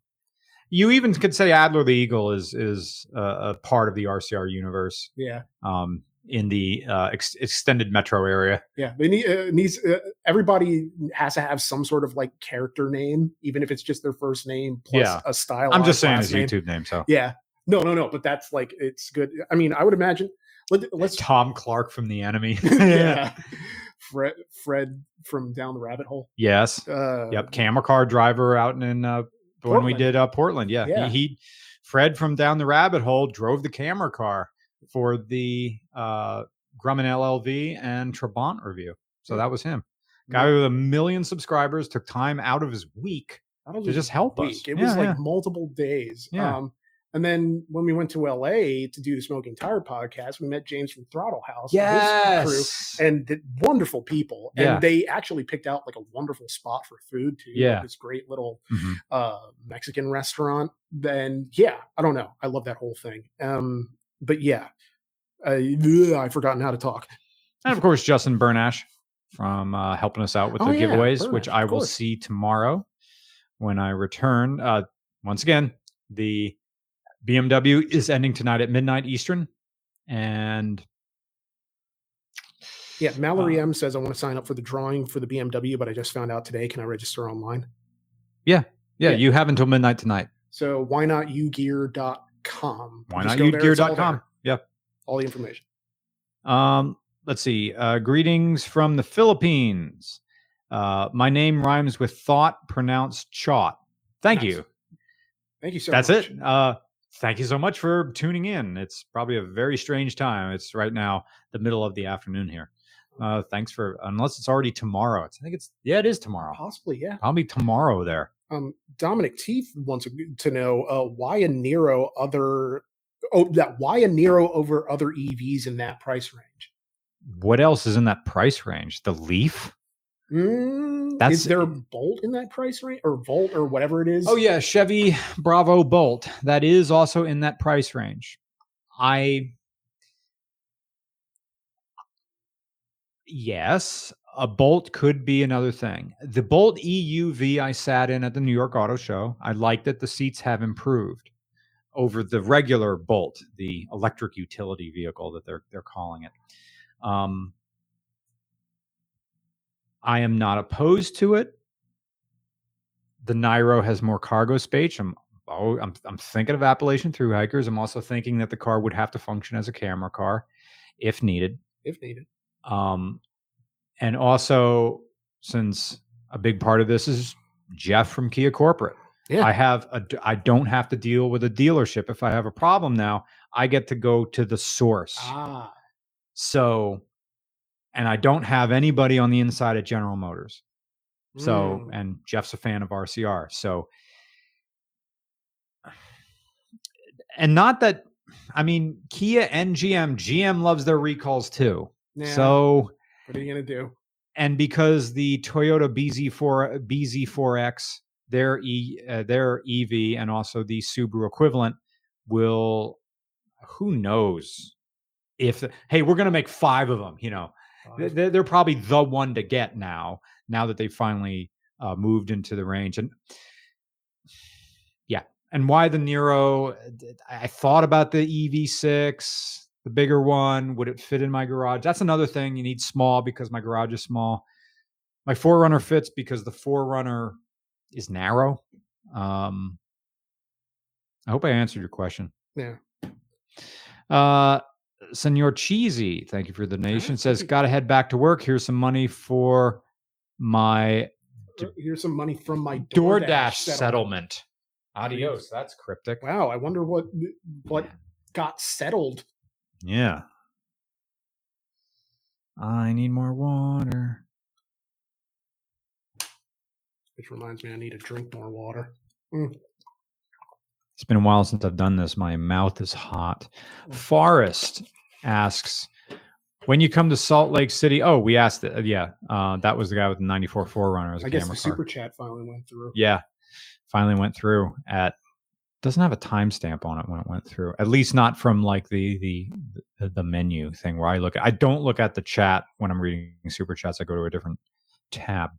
you even could say Adler the Eagle is is a, a part of the RCR universe yeah. um, in the uh, ex- extended metro area. Yeah. They need, uh, needs uh, everybody has to have some sort of like character name, even if it's just their first name plus Yeah. a style. I'm just saying his name. YouTube name. So Yeah. No, no, no. But that's like it's good. I mean, I would imagine. Let, let's Tom Clark from the enemy. yeah. Fred Fred from down the rabbit hole. Yes. Uh, Yep. Camera car driver out in uh, when we did uh, Portland. Yeah. Yeah. He, he Fred from down the rabbit hole drove the camera car for the uh, Grumman LLV and Trabant review. So that was him. Guy with a million subscribers took time out of his week to just help us. week. It was like yeah. multiple days. Yeah. Um, and then when we went to LA to do the Smoking Tire podcast, we met James from Throttle House. and his crew, and wonderful people. And Yeah. they actually picked out like a wonderful spot for food too. like Yeah. this great little Mhm. uh Mexican restaurant. Then yeah, I don't know. I love that whole thing. Um, but yeah. Uh, ugh, I've forgotten how to talk. And of course, Justin Bernash from uh, helping us out with Oh, the yeah, giveaways, which I will see tomorrow when I return. Uh, once again, the BMW is ending tonight at midnight Eastern. And Yeah, Mallory Uh, M says I want to sign up for the drawing for the BMW, but I just found out today. Can I register online? yeah, Yeah. you have until midnight tonight. So why not ugear.com? Why Just not go there, it's ugear.com? Yep. All the information. Um, let's see. Uh, greetings from the Philippines. Uh, my name rhymes with thought, pronounced chot. Thank Nice. you. Thank you so much. That's much. it. Uh, thank you so much for tuning in. It's probably a very strange time. It's right now the middle of the afternoon here. Uh, thanks for unless it's already tomorrow. It's, I think it's yeah, it is tomorrow. Possibly, yeah. Probably tomorrow there. Um, Dominic Teeth wants to know uh, why a Niro other oh that why a Niro over other EVs in that price range. What else is in that price range? The Leaf. Mm, That's- is there a Bolt in that price range or Volt or whatever it is? Oh yeah, Chevy Bravo Bolt. That is also in that price range. I yes, a Bolt could be another thing. The Bolt EUV I sat in at the New York Auto Show. I like that the seats have improved over the regular Bolt, the electric utility vehicle that they're they're calling it. Um, I am not opposed to it. The Niro has more cargo space. I'm oh, I'm I'm thinking of Appalachian through hikers. I'm also thinking that the car would have to function as a camera car if needed. if needed. Um, and also, since a big part of this is Jeff from Kia Corporate. Yeah. I have a I don't have to deal with a dealership if I have a problem now. I get to go to the source. Ah, So and I don't have anybody on the inside at General Motors. So mm. and Jeff's a fan of RCR. So and not that I mean Kia and GM GM loves their recalls too. Yeah, So what are you gonna do? and because the Toyota BZ4 BZ4X their E uh, their EV and also the Subaru equivalent will who knows if the, hey we're going to make 5 of them, you know. They- They're, they're probably the one to get now now that they finally uh, moved into the range and yeah and why the Niro I thought about the ev6 the bigger one would it fit in my garage? That's another thing you need small because my garage is small. My 4Runner fits because the 4Runner is narrow. Um i hope i answered your question. Yeah. uh senor cheesy thank you for the ah, donation says gotta head back to work here's some money for my Uh, Here's some money from my DoorDash, DoorDash, settlement. Adios. That's cryptic. Wow, I wonder what what got settled. Yeah. I need more water. Which reminds me, I need to drink more water. Mm. It's been a while since I've done this. My mouth is hot. Mm. Forrest asks, when you come to Salt Lake City, oh, we asked it. Yeah. Uh, that was the guy with the 94 4Runner as a I guess the car. super chat finally went through. Yeah. Finally went through at doesn't have a timestamp on it when it went through. At least not from like the the the, the menu thing where I look at I don't look at the chat when I'm reading super chats. I go to a different tab.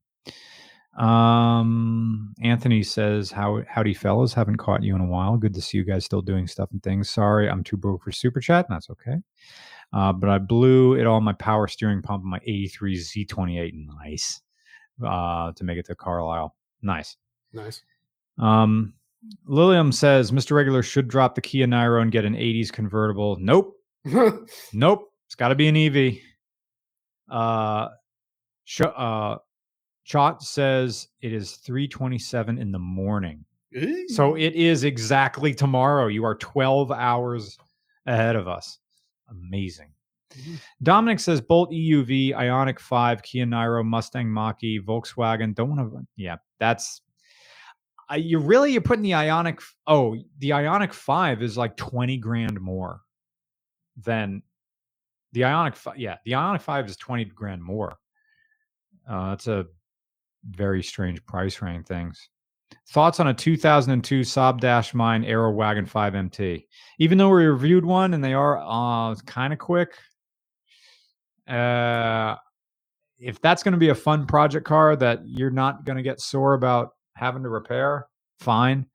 Um Anthony says, How howdy fellas, haven't caught you in a while. Good to see you guys still doing stuff and things. Sorry, I'm too broke for super chat, and that's okay. Uh, but I blew it all my power steering pump my 83 Z28. Nice. Uh, to make it to Carlisle. Nice. Nice. Um, Lilium says Mr. Regular should drop the Kia Niro and get an 80s convertible. Nope. Nope. It's got to be an EV. Uh, Sh- uh, Chot says it is 327 in the morning. So it is exactly tomorrow. You are 12 hours ahead of us. Amazing. Mhm. Dominic says Bolt EUV, Ioniq 5, Kia Niro, Mustang Mach-E, Volkswagen. Don't want to. Yeah, that's. Uh, you really you're putting the Ioniq. Oh, the Ioniq 5 is like 20 grand more than the Ioniq. Fi- Yeah, the Ioniq 5 is 20 grand more. Uh, that's a very strange price range. Things. Thoughts on a 2002 Saab Dash Mine Aero Wagon 5 MT? Even though we reviewed one and they are uh, kind of quick, uh, if that's going to be a fun project car that you're not going to get sore about having to repair, fine.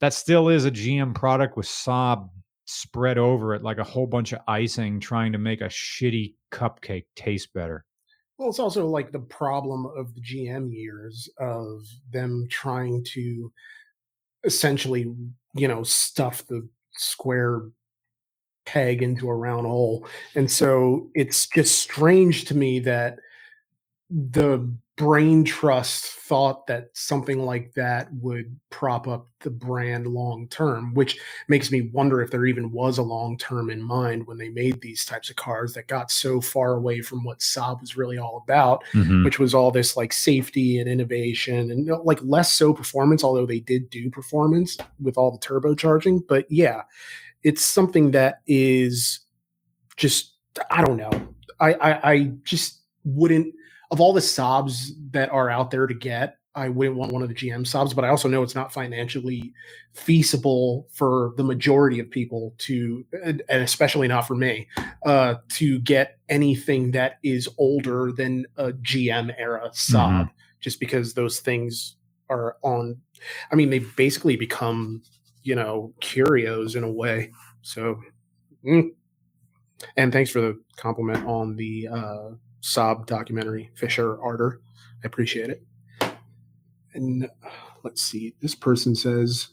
That still is a GM product with Saab spread over it like a whole bunch of icing trying to make a shitty cupcake taste better. Well, it's also like the problem of the GM years of them trying to essentially, you know, stuff the square peg into a round hole. And so it's just strange to me that the brain trust thought that something like that would prop up the brand long term, which makes me wonder if there even was a long term in mind when they made these types of cars that got so far away from what Saab was really all about, mm-hmm. which was all this like safety and innovation and you know, like less so performance, although they did do performance with all the turbocharging. But yeah, it's something that is just I don't know. I I, I just wouldn't of all the Saabs that are out there to get, I wouldn't want one of the GM Saabs, but I also know it's not financially feasible for the majority of people to, and especially not for me, uh, to get anything that is older than a GM era Saab, just because those things are on. I mean, they've basically become, you know, curios in a way. So, mm. and thanks for the compliment on the uh, Saab documentary, Fisher Ardor. I appreciate it. And let's see, this person says,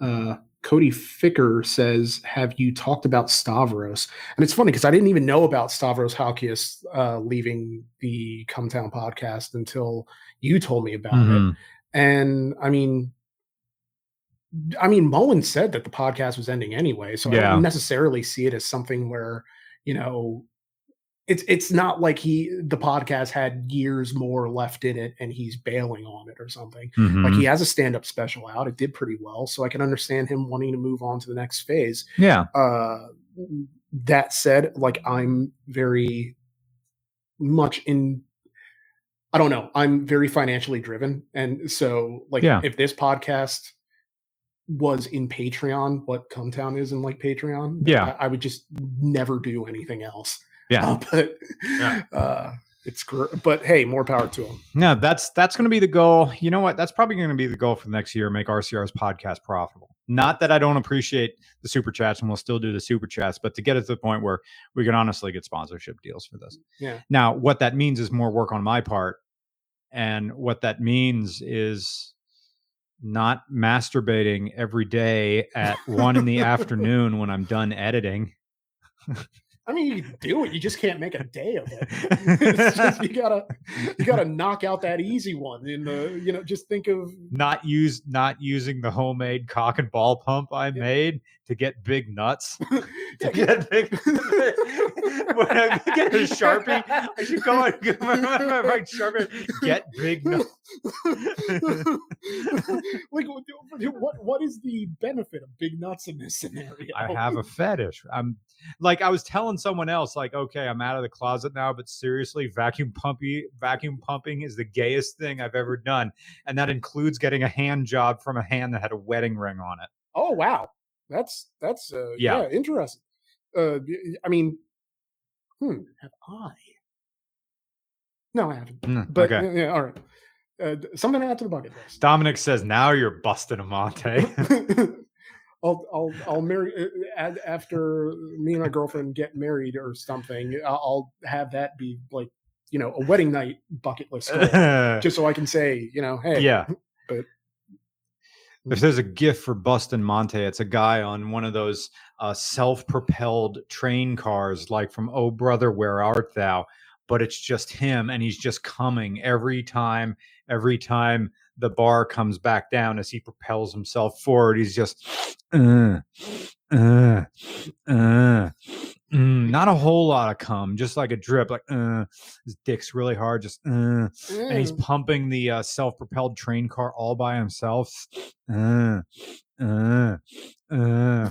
uh, Cody Ficker says, "Have you talked about Stavros?" And it's funny because I didn't even know about Stavros Halkias uh, leaving the Cum Town podcast until you told me about it. Mhm. And I mean, I mean, Mullen said that the podcast was ending anyway, so I don't necessarily see it as something where you know it's it's not like he the podcast had years more left in it and he's bailing on it or something. Like Mhm. he has a stand up special out, it did pretty well, so I can understand him wanting to move on to the next phase. yeah. Uh, that said, like I'm very much in. I don't know. I'm very financially driven, and so like Yeah. if this podcast was in Patreon, what Cumtown is in like Patreon, Yeah. I, I would just never do anything else. Yeah. Uh, but Yeah. uh, it's gr- but hey, more power to them. No, that's that's going to be the goal. You know what? That's probably going to be the goal for the next year. Make RCR's podcast profitable. Not that I don't appreciate the super chats, and we'll still do the super chats, but to get it to the point where we can honestly get sponsorship deals for this. Yeah. Now, what that means is more work on my part, and what that means is not masturbating every day at one in the afternoon when I'm done editing. I mean, you can do it. You just can't make a day of it. just, you gotta you gotta knock out that easy one in the you know just think of not use not using the homemade cock and ball pump I Yeah. made to get big nuts. Yeah, to get big when I get a sharpie, I should go and get my, my, my sharpie. Get big nuts. like what, what is the benefit of big nuts in this scenario? I have a fetish. I'm like I was telling someone else, like, okay, I'm out of the closet now, but seriously, vacuum pumpy vacuum pumping is the gayest thing I've ever done. And that includes getting a hand job from a hand that had a wedding ring on it. Oh wow, that's that's uh, Yeah. yeah. interesting. Uh, I mean, hmm, have I? No, I haven't. Mm, But okay. uh, yeah, all right. Uh, something to add to the bucket list. Dominic says, now you're busting a Monte. I'll I'll I'll marry uh, after me and my girlfriend get married or something. I'll I'll have that be like you know a wedding night bucket list, goal, just so I can say you know hey yeah. but- if there's a gift for Bustin Monte, it's a guy on one of those uh, self-propelled train cars, like from Oh Brother, Where Art Thou? But it's just him, and he's just coming every time. Every time the bar comes back down as he propels himself forward, he's just uh, uh, uh, mm, not a whole lot of cum, just like a drip, like uh, his dick's really hard, just uh, and he's Mm. pumping the uh, self-propelled train car all by himself. Uh, uh, uh,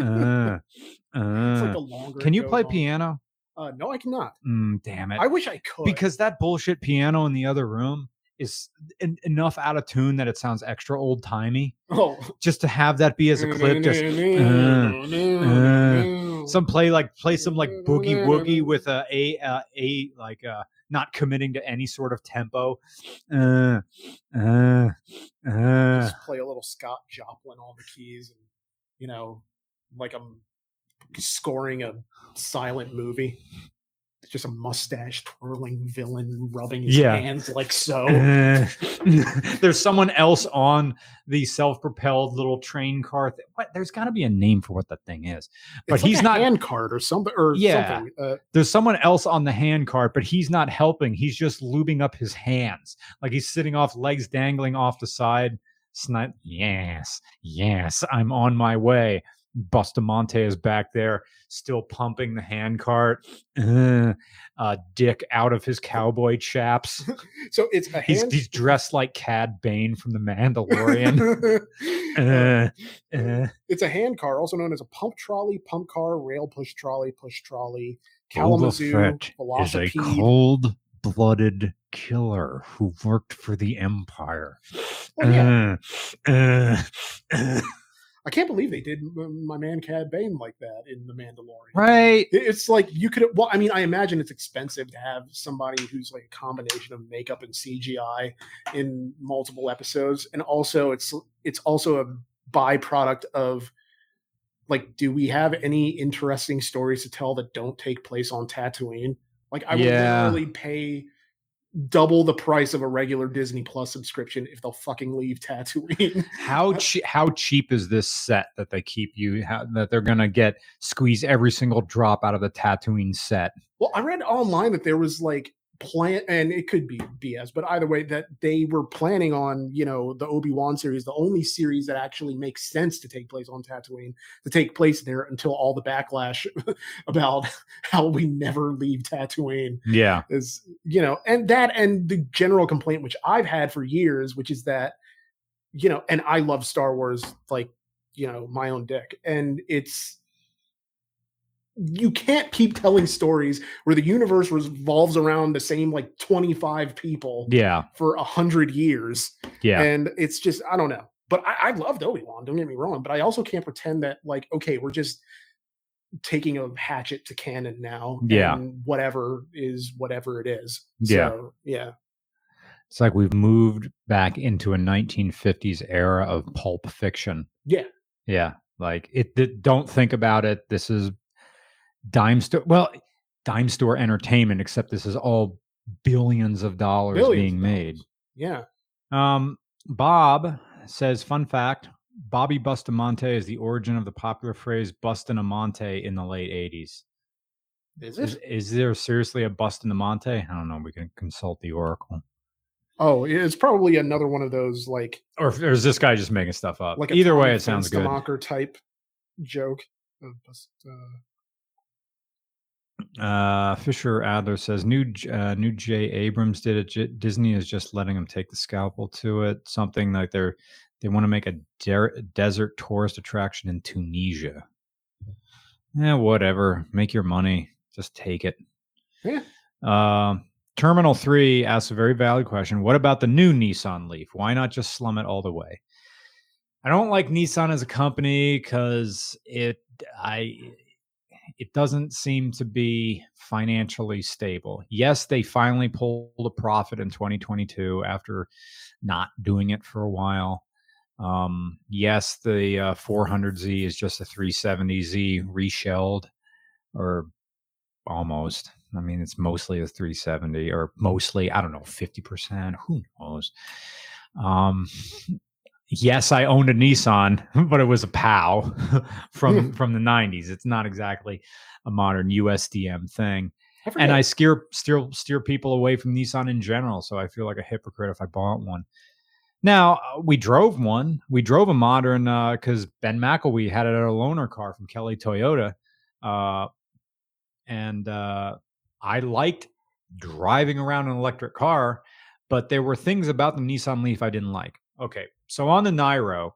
uh, It's like uh. longer Can you play on. piano? Uh, no, I cannot. Mm, damn it! I wish I could. because that bullshit piano in the other room is en- enough out of tune that it sounds extra old timey. oh, Just to have that be as a clip, just uh, some play like play some like boogie woogie with a a uh, a like uh not committing to any sort of tempo. Uh, uh, uh. just play a little Scott Joplin on the keys, and you know, like I'm scoring a silent movie. It's just a mustache twirling villain rubbing his Yeah. hands like so. Uh, there's someone else on the self-propelled little train car. Th- what? There's got to be a name for what that thing is. But like he's not- hand cart or something or Yeah. something. Uh, There's someone else on the hand cart, but he's not helping. He's just lubing up his hands, like he's sitting off, legs dangling off the side. Snipe. Yes, yes, I'm on my way. Bustamante is back there, still pumping the handcart. Uh, uh, dick out of his cowboy chaps. so it's a He's hand. he's dressed like Cad Bane from The Mandalorian. uh, uh, it's a hand car, also known as a pump trolley, pump car, rail push trolley, push trolley, Kalamazoo, is a cold-blooded killer who worked for the Empire. Oh, yeah. I can't believe they did my man Cad Bane like that in The Mandalorian. right? It's like you could. Well, I mean, I imagine it's expensive to have somebody who's like a combination of makeup and CGI in multiple episodes, and also it's it's also a byproduct of like, do we have any interesting stories to tell that don't take place on Tatooine? Like, I would Yeah. literally pay double the price of a regular Disney Plus subscription if they'll fucking leave Tatooine. How uh, che- how cheap is this set that they keep you how, that they're gonna get squeeze every single drop out of the Tatooine set? Well, I read online that there was like plan, and it could be BS, but either way, that they were planning on, you know, the Obi Wan series, the only series that actually makes sense to take place on Tatooine, to take place there until all the backlash about how we never leave Tatooine Yeah. is, you know, and that, and the general complaint, which I've had for years, which is that, you know, and I love Star Wars like, you know, my own dick, and it's, you can't keep telling stories where the universe revolves around the same like 25 people Yeah. for a hundred years. Yeah. And it's just, I don't know. But I, I loved Obi-Wan, don't get me wrong. But I also can't pretend that, like, okay, we're just taking a hatchet to canon now. Yeah. And whatever is whatever it is. Yeah. So, yeah. It's like we've moved back into a 1950s era of pulp fiction. Yeah. Yeah. Like it, th- don't think about it. This is dime store. Well, dime store entertainment, except this is all billions of dollars Billions being of made. dollars. Yeah. Um, Bob says, fun fact Bobby Bustamante is the origin of the popular phrase Bustamante in the late 80s. Is Is, it? is there seriously a busting a monte? I don't know. We can consult the Oracle. Oh, it's probably another one of those like Or, or is this guy just making stuff up? like Either way, it sounds good. Fenstermacher type joke. Uh, uh, Fisher Adler says new uh, new J Abrams did it. J- Disney is just letting him take the scalpel to it. Something like they're they want to make a de- desert tourist attraction in Tunisia. Yeah, whatever. Make your money. Just take it. Yeah. Uh, Terminal Three asks a very valid question. What about the new Nissan Leaf? Why not just slum it all the way? I don't like Nissan as a company because it I it doesn't seem to be financially stable. Yes, they finally pulled a profit in 2022 after not doing it for a while. Um, yes, the uh, 400Z is just a 370Z reshelled, or almost. I mean, it's mostly a 370, or mostly, I don't know, 50%. Who knows? Um, yes, I owned a Nissan, but it was a Pao from from the 90s. It's not exactly a modern USDM thing. I. And I steer steer steer people away from Nissan in general, so I feel like a hypocrite if I bought one. Now uh, we drove one. We drove a modern because Ben McElwee had it at a loaner car from Kelly Toyota, uh, and uh, I liked driving around an electric car, but there were things about the Nissan Leaf I didn't like. Okay, so on the Niro,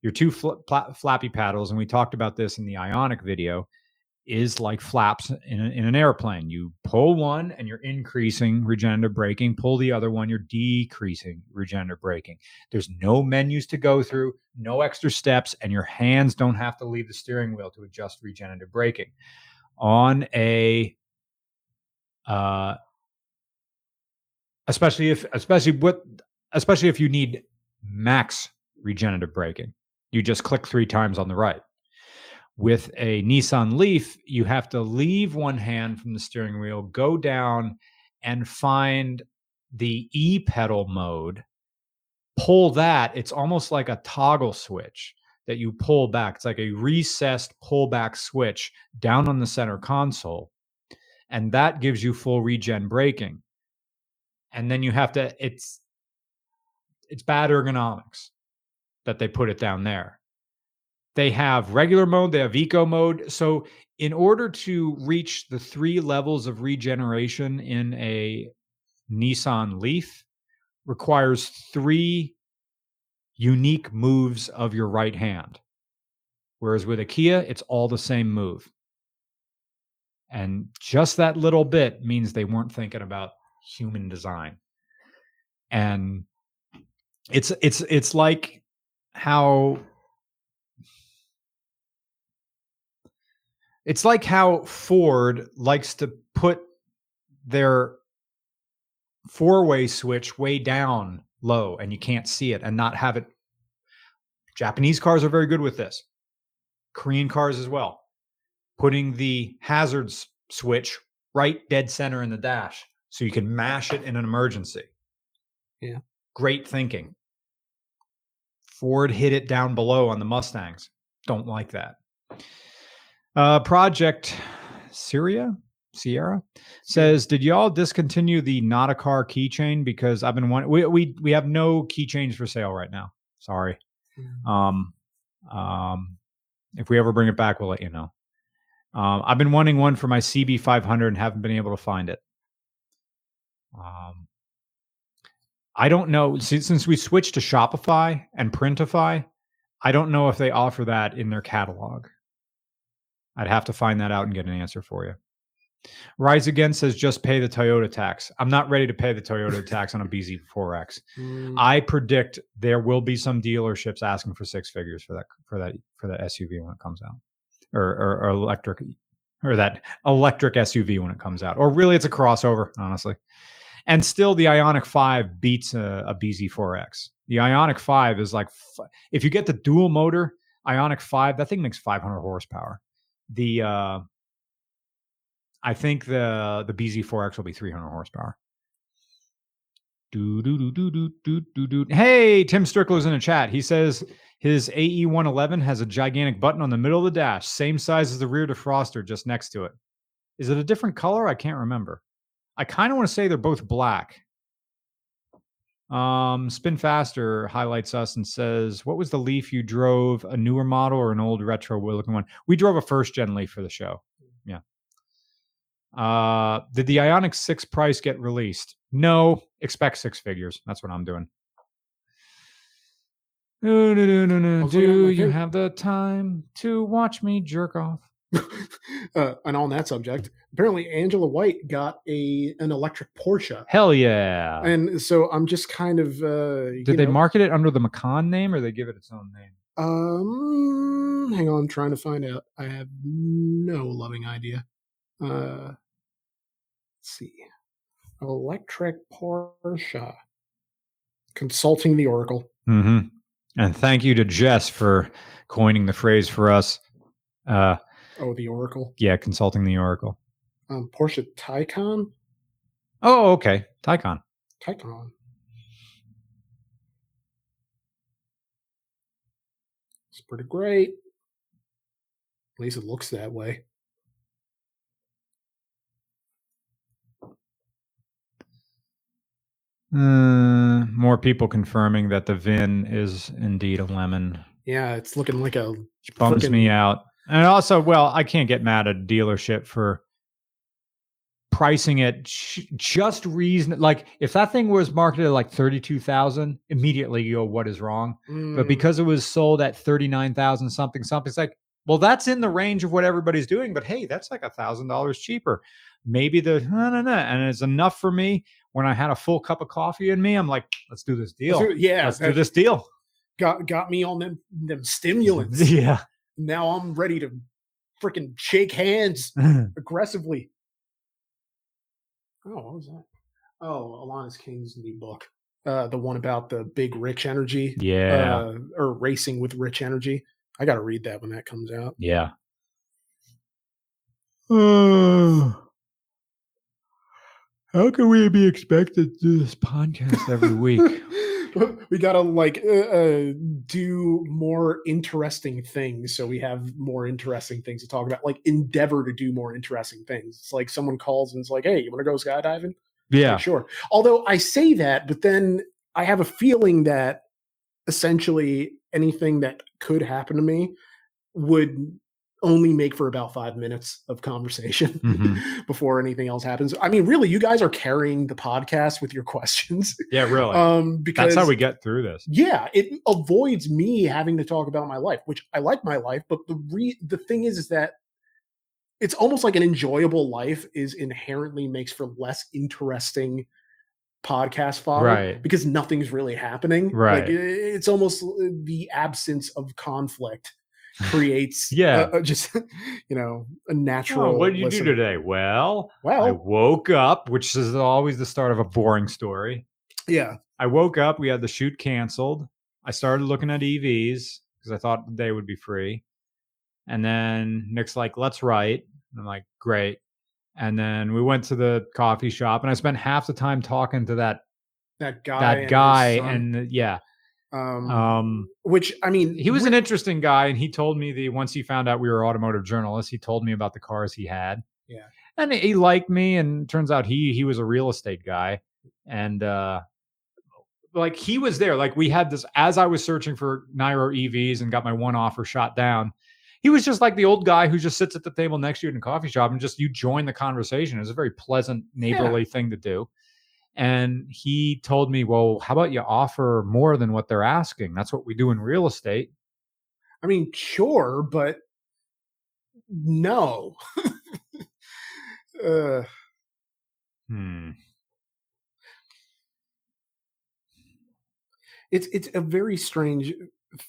your two fl- flappy paddles, and we talked about this in the Ioniq video, is like flaps in, a, in an airplane. You pull one and you're increasing regenerative braking, pull the other one, you're decreasing regenerative braking. There's no menus to go through, no extra steps, and your hands don't have to leave the steering wheel to adjust regenerative braking. On a uh, especially if especially what especially if you need max regenerative braking. You just click three times on the right. With a Nissan Leaf, you have to leave one hand from the steering wheel, go down and find the e pedal mode, pull that. It's almost like a toggle switch that you pull back. It's like a recessed pullback switch down on the center console. And that gives you full regen braking. And then you have to, it's it's bad ergonomics that they put it down there. They have regular mode, they have eco mode. So, in order to reach the three levels of regeneration in a Nissan Leaf, requires three unique moves of your right hand. Whereas with a Kia, it's all the same move. And just that little bit means they weren't thinking about human design. And it's it's it's like how it's like how Ford likes to put their four-way switch way down low and you can't see it and not have it Japanese cars are very good with this. Korean cars as well. Putting the hazards switch right dead center in the dash so you can mash it in an emergency. Yeah. Great thinking. Ford hit it down below on the Mustangs. Don't like that. Uh, Project Syria, Sierra says, "Did y'all discontinue the not a car keychain because I've been wanting? We we we have no keychains for sale right now. Sorry. Um, um, if we ever bring it back, we'll let you know. Um, I've been wanting one for my CB 500 and haven't been able to find it. Um, I don't know since, since we switched to Shopify and Printify. I don't know if they offer that in their catalog. I'd have to find that out and get an answer for you. Rise Again says just pay the Toyota tax. I'm not ready to pay the Toyota tax on a BZ4X. Mm, I predict there will be some dealerships asking for six figures for that for that for that SUV when it comes out, or, or, or electric, or that electric SUV when it comes out. Or really, it's a crossover, honestly. And still, the Ioniq Five beats a, a BZ4X. The Ioniq Five is like if you get the dual motor Ioniq Five, that thing makes 500 horsepower. The uh, I think the the BZ4X will be 300 horsepower. Do, do, do, do, do, do, do. Hey, Tim Strickler's in the chat. He says his AE 111 has a gigantic button on the middle of the dash, same size as the rear defroster just next to it. Is it a different color? I can't remember. I kind of want to say they're both black. Um, Spin Faster highlights us and says, What was the Leaf you drove? A newer model or an old retro looking one? We drove a first gen Leaf for the show. Yeah. Uh, did the Ioniq 6 price get released? No, expect six figures. That's what I'm doing. No, no, no, no, no. was looking at Do you have the time to watch me jerk off? uh, and on that subject, apparently Angela White got a an electric Porsche, Hell yeah. and so I'm just kind of. Uh, Did they know, market it under the Macan name or they give it its own name? Um, hang on, trying to find out. I have no loving idea. Uh, let's see, electric Porsche. Consulting the Oracle. Mm-hmm. And thank you to Jess for coining the phrase for us. Uh, Oh, the Oracle. yeah, consulting the Oracle. Um, Porsche Taycan. Oh, okay. Taycan. Taycan. It's pretty great. At least it looks that way. Uh, more people confirming that the VIN is indeed a lemon, Yeah, it's looking like a bums me out. And also, well, I can't get mad at a dealership for pricing it just reason. Like, if that thing was marketed at like thirty-two thousand, immediately you go, "What is wrong?" But Mm, because it was sold at 39,000 something something, it's like, well, that's in the range of what everybody's doing, but hey, that's like a thousand dollars cheaper. Maybe the no, no, no, and it's enough for me. When I had a full cup of coffee in me, I'm like, let's do this deal. so- yeah, Let's do this deal. got got me on them them stimulants. Yeah. Now I'm ready to freaking shake hands aggressively. Oh, what was that? Oh, Alanis King's new book. Uh, the one about the big rich energy. yeah. Uh, or racing with rich energy. I got to read that when that comes out. yeah. How can we be expected to do this podcast every week? we got to like uh, uh, do more interesting things so we have more interesting things to talk about. Like endeavor to do more interesting things. It's like someone calls and it's like, "Hey, you want to go skydiving?" yeah. Like, sure. Although I say that, but then I have a feeling that essentially anything that could happen to me would only make for about five minutes of conversation Mhm. before anything else happens. I mean, really, you guys are carrying the podcast with your questions. Yeah, really. Um, because That's how we get through this. yeah, it avoids me having to talk about my life, which I like my life, but the re the thing is is that it's almost like an enjoyable life is inherently makes for less interesting podcast fodder Right. because nothing's really happening. Right. Like, it's almost uh, the absence of conflict creates Yeah. uh, uh, just you know a natural Oh, what did you listen. do today? Well, well I woke up, which is always the start of a boring story. yeah. I woke up, we had the shoot canceled. I started looking at EVs because I thought they would be free. And then Nick's like, let's write. And I'm like, great. And then we went to the coffee shop and I spent half the time talking to that That guy. that his guy. And yeah. Um, Um which I mean, he was an interesting guy and he told me the once he found out we were automotive journalists, he told me about the cars he had. Yeah. and he liked me. And turns out he he was a real estate guy, and uh, like he was there. Like we had this as I was searching for Niro EVs and got my one offer shot down. He was just like the old guy who just sits at the table next to you in a coffee shop and just you join the conversation. It's a very pleasant, neighborly thing to do. And he told me, Well, how about you offer more than what they're asking? That's what we do in real estate. I mean, sure, but no. uh, Hmm. it's it's a very strange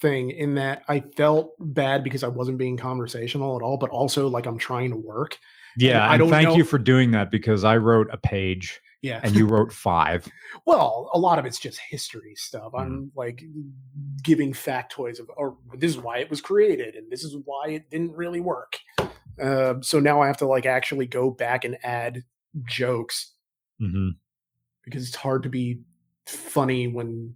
thing in that I felt bad because I wasn't being conversational at all, but also like I'm trying to work. Yeah, I don't thank know- you for doing that because I wrote a page Yeah. and you wrote five. well, a lot of it's just history stuff. Mm-hmm. I'm like giving factoids of, or this is why it was created, and this is why it didn't really work. Uh, so now I have to like actually go back and add jokes hmm because it's hard to be funny when.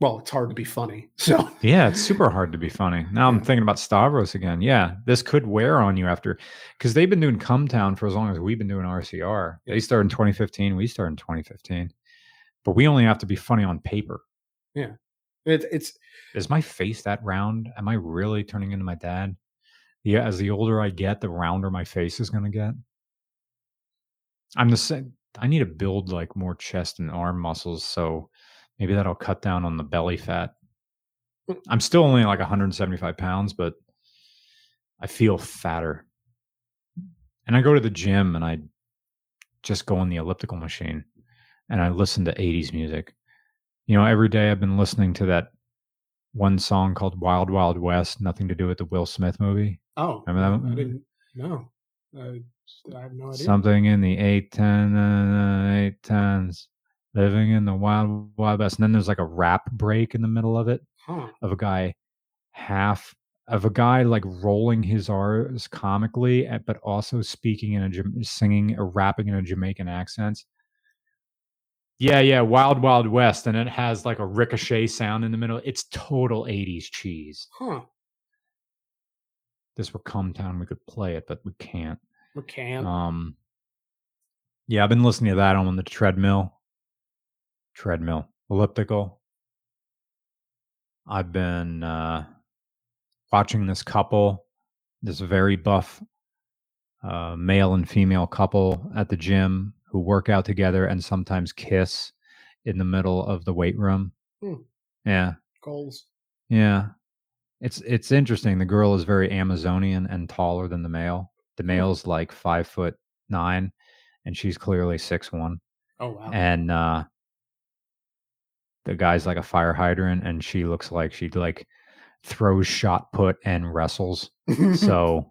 Well, it's hard to be funny. So Yeah, it's super hard to be funny. Now I'm thinking about Stavros again. Yeah, this could wear on you after because they've been doing Cum Town for as long as we've been doing RCR. They started in 2015. We started in 2015, but we only have to be funny on paper. Yeah, it, it's Is my face that round? Am I really turning into my dad? Yeah, as the older I get, the rounder my face is going to get. I'm the same. I need to build like more chest and arm muscles, so maybe that'll cut down on the belly fat. I'm still only like 175 pounds, but I feel fatter. And I go to the gym and I just go on the elliptical machine and I listen to 80s music. You know, every day I've been listening to that one song called Wild Wild West, nothing to do with the Will Smith movie. oh, Remember that I didn't know. Uh, I have no idea. Something in the 810, uh, 810s, living in the Wild Wild West. And then there's like a rap break in the middle of it Huh. of a guy half of a guy like rolling his R's comically, eh, but also speaking in a singing or rapping in a Jamaican accent. Yeah, yeah, Wild Wild West, and it has like a ricochet sound in the middle. It's total '80s cheese. Huh. This were Cum Town, we could play it, but we can't. We can't Um, yeah, I've been listening to that on the treadmill, treadmill, elliptical. I've been uh, watching this couple, this very buff uh, male and female couple at the gym who work out together and sometimes kiss in the middle of the weight room. Hmm. Yeah, Goals. yeah. It's it's interesting. The girl is very Amazonian and taller than the male. The male's like five foot nine, and she's clearly six one. Oh wow. And uh, the guy's like a fire hydrant, and she looks like she like throws shot put and wrestles. So,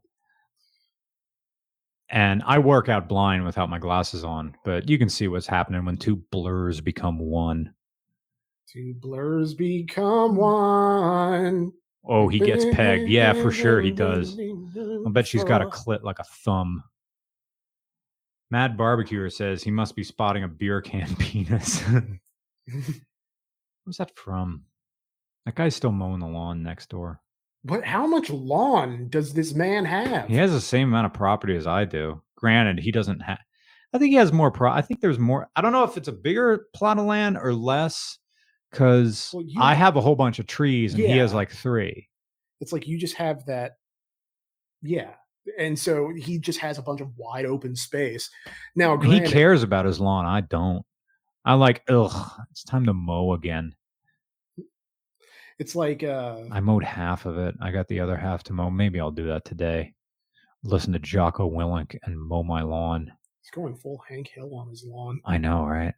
and I work out blind without my glasses on, but you can see what's happening when two blurs become one. Two blurs become one. Oh, he gets pegged. Yeah, for sure he does. I bet she's got a clit like a thumb. Mad Barbecuer says he must be spotting a beer can penis. Where's that from? That guy's still mowing the lawn next door. But how much lawn does this man have? He has the same amount of property as I do. Granted, he doesn't have. I think he has more. Pro. I think there's more. I don't know if it's a bigger plot of land or less, because Well, I have a whole bunch of trees and he has like three. It's like you just have that. Yeah. And so he just has a bunch of wide open space. Now, He cares about his lawn. I don't. I like. Ugh, it's time to mow again. It's like uh I mowed half of it. I got the other half to mow. Maybe I'll do that today. Listen to Jocko Willink and mow my lawn. he's going full Hank Hill on his lawn. I know, right?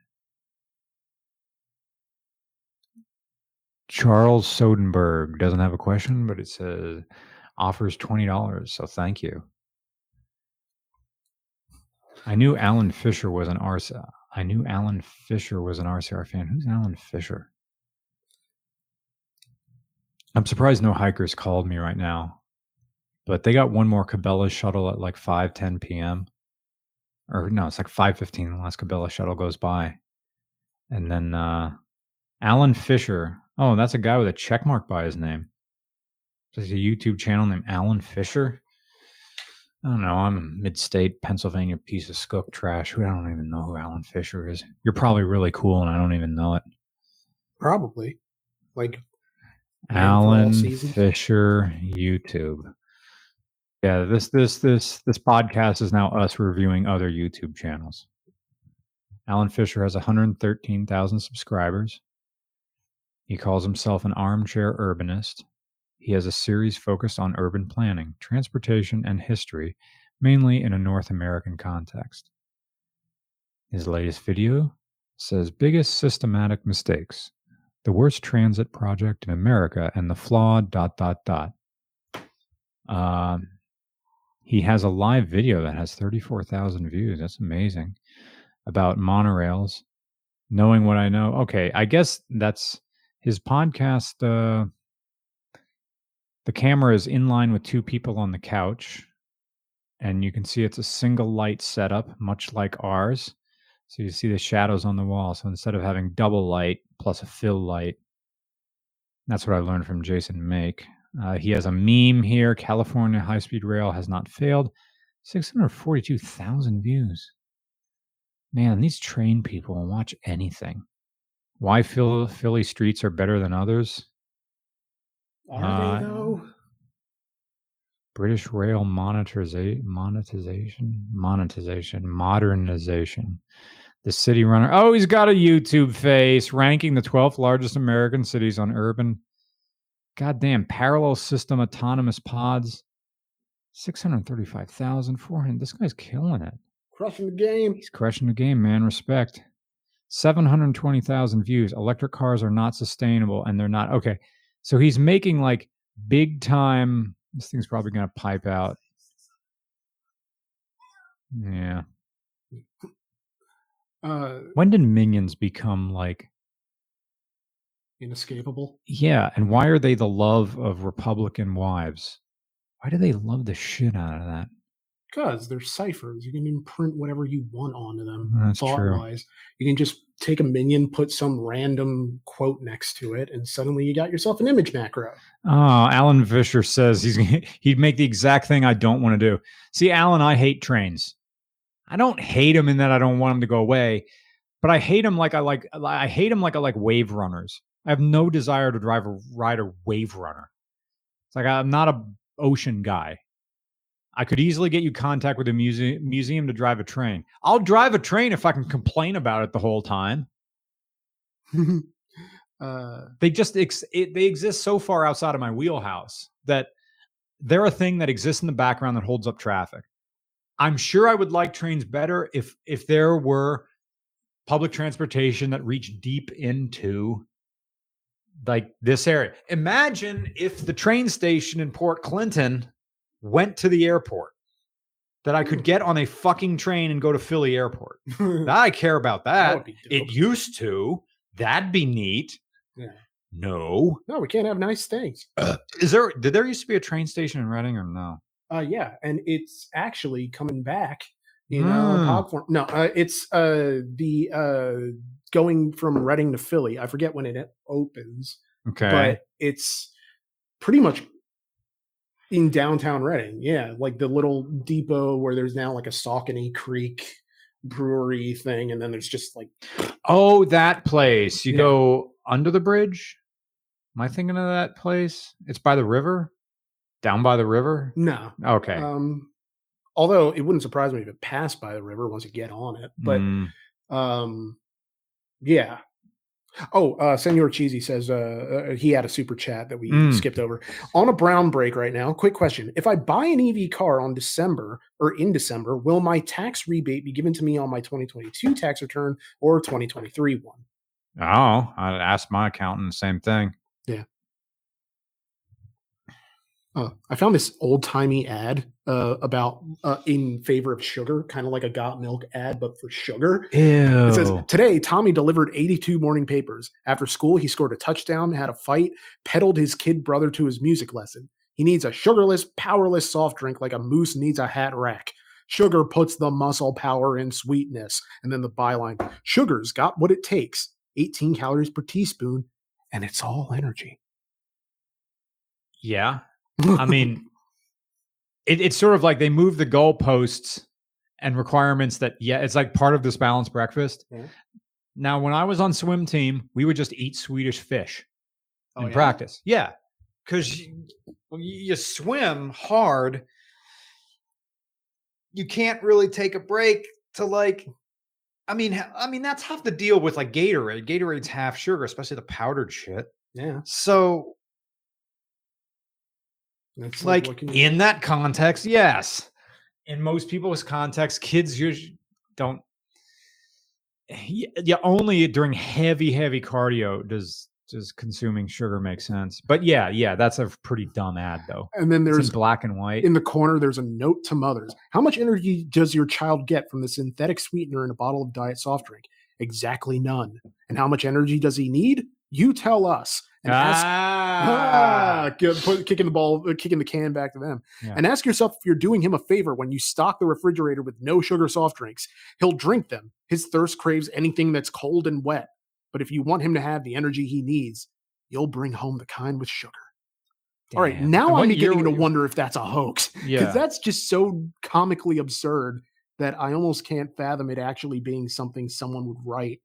Charles Sodenberg doesn't have a question, but it says offers twenty dollars. So thank you. I knew Alan Fisher was an RCR. I knew Alan Fisher was an RCR fan. Who's Alan Fisher? I'm surprised no hikers called me right now. But they got one more Cabela shuttle at like 5 10 p.m. Or no, it's like 5:15 the last Cabela shuttle goes by. And then uh Alan Fisher. Oh, that's a guy with a check mark by his name. There's a YouTube channel named Alan Fisher. I don't know. I'm a mid-state Pennsylvania piece of skook trash. I don't even know who Alan Fisher is. You're probably really cool, and I don't even know it. Probably. Like Alan Fisher YouTube. Yeah, this this this this podcast is now us reviewing other YouTube channels. Alan Fisher has 113,000 subscribers. He calls himself an armchair urbanist. He has a series focused on urban planning, transportation, and history, mainly in a North American context. His latest video says biggest systematic mistakes, the worst transit project in America, and the flawed dot dot dot. Um, he has a live video that has 34,000 views. That's amazing. About monorails. Knowing what I know. Okay, I guess that's his podcast. Uh, the camera is in line with two people on the couch, and you can see it's a single light setup, much like ours. So you see the shadows on the wall. So instead of having double light plus a fill light, that's what I learned from Jason Make. Uh, he has a meme here. California high speed rail has not failed. 642,000 views. Man, these train people will watch anything. Why Philly streets are better than others? Are uh, they though? British Rail monetization, monetization, monetization, modernization. The city runner. Oh, he's got a YouTube face ranking the 12th largest American cities on urban. Goddamn, parallel system autonomous pods. 635,400. This guy's killing it. Crushing the game. He's crushing the game, man. Respect. 720,000 views. Electric cars are not sustainable and they're not. Okay. So he's making like big time. This thing's probably going to pipe out. Yeah. Uh, when did minions become like inescapable? Yeah, and why are they the love of Republican wives? Why do they love the shit out of that? Because they're ciphers. You can imprint whatever you want onto them. That's thought true. wise. You can just take a minion, put some random quote next to it, and suddenly you got yourself an image macro. Oh, Alan Fisher says he's he'd make the exact thing I don't want to do. See, Alan, I hate trains. I don't hate them in that I don't want them to go away, but I hate them like I like I hate them like I like wave runners. I have no desire to drive a ride a wave runner. It's like I'm not a ocean guy. I could easily get you contact with a muse- museum to drive a train. I'll drive a train if I can complain about it the whole time. uh, they just ex- it, they exist so far outside of my wheelhouse that they're a thing that exists in the background that holds up traffic. I'm sure I would like trains better if if there were public transportation that reached deep into like this area. Imagine if the train station in Port Clinton went to the airport that I could get on a fucking train and go to Philly airport. I care about that. that it used to. That'd be neat. Yeah. No. No, we can't have nice things. Uh, is there did there used to be a train station in Reading or no? Uh yeah, and it's actually coming back in mm. uh hmm. form. No, uh, it's uh the uh going from Reading to Philly. I forget when it opens. Okay. But it's pretty much in downtown Reading. Yeah, like the little depot where there's now like a Saucony Creek brewery thing, and then there's just like oh, that place. You yeah. go under the bridge. Am I thinking of that place? It's by the river, down by the river. No. Okay. Um, although it wouldn't surprise me if it passed by the river once you get on it, but mm. um, yeah, Oh, uh, Senor Cheesy says uh, uh, he had a super chat that we mm. skipped over. On a brown break right now. Quick question: If I buy an EV car on December or in December, will my tax rebate be given to me on my 2022 tax return or 2023 one? Oh, I asked my accountant the same thing. Yeah. Uh, I found this old timey ad uh, about uh, in favor of sugar, kind of like a got milk ad, but for sugar. Ew. It says today Tommy delivered 82 morning papers. After school, he scored a touchdown, had a fight, peddled his kid brother to his music lesson. He needs a sugarless, powerless soft drink like a moose needs a hat rack. Sugar puts the muscle power in sweetness. And then the byline Sugar's got what it takes 18 calories per teaspoon, and it's all energy. Yeah. I mean, it, it's sort of like they move the goalposts and requirements that yeah, it's like part of this balanced breakfast. Yeah. Now, when I was on swim team, we would just eat Swedish fish Oh, in yeah? practice. Yeah, because you you swim hard, you can't really take a break to like. I mean, I mean that's half the deal with like Gatorade. Gatorade's half sugar, especially the powdered shit. Yeah. So, That's like what can you in that context, yes. In most people's context, kids usually don't. Yeah, yeah, only during heavy, heavy cardio does does consuming sugar make sense. But yeah, yeah, that's a pretty dumb ad though. And then It's there's in black and white. in the corner, there's a note to mothers. How much energy does your child get from the synthetic sweetener in a bottle of diet soft drink? Exactly none. And how much energy does he need? You tell us. And ask, ah, ah, kicking the ball, uh, kicking the can back to them. Yeah. And ask yourself if you're doing him a favor when you stock the refrigerator with no sugar soft drinks. He'll drink them. His thirst craves anything that's cold and wet. But if you want him to have the energy he needs, you'll bring home the kind with sugar. All right, now I'm beginning to wonder if that's a hoax because Yeah, that's just so comically absurd that I almost can't fathom it actually being something someone would write.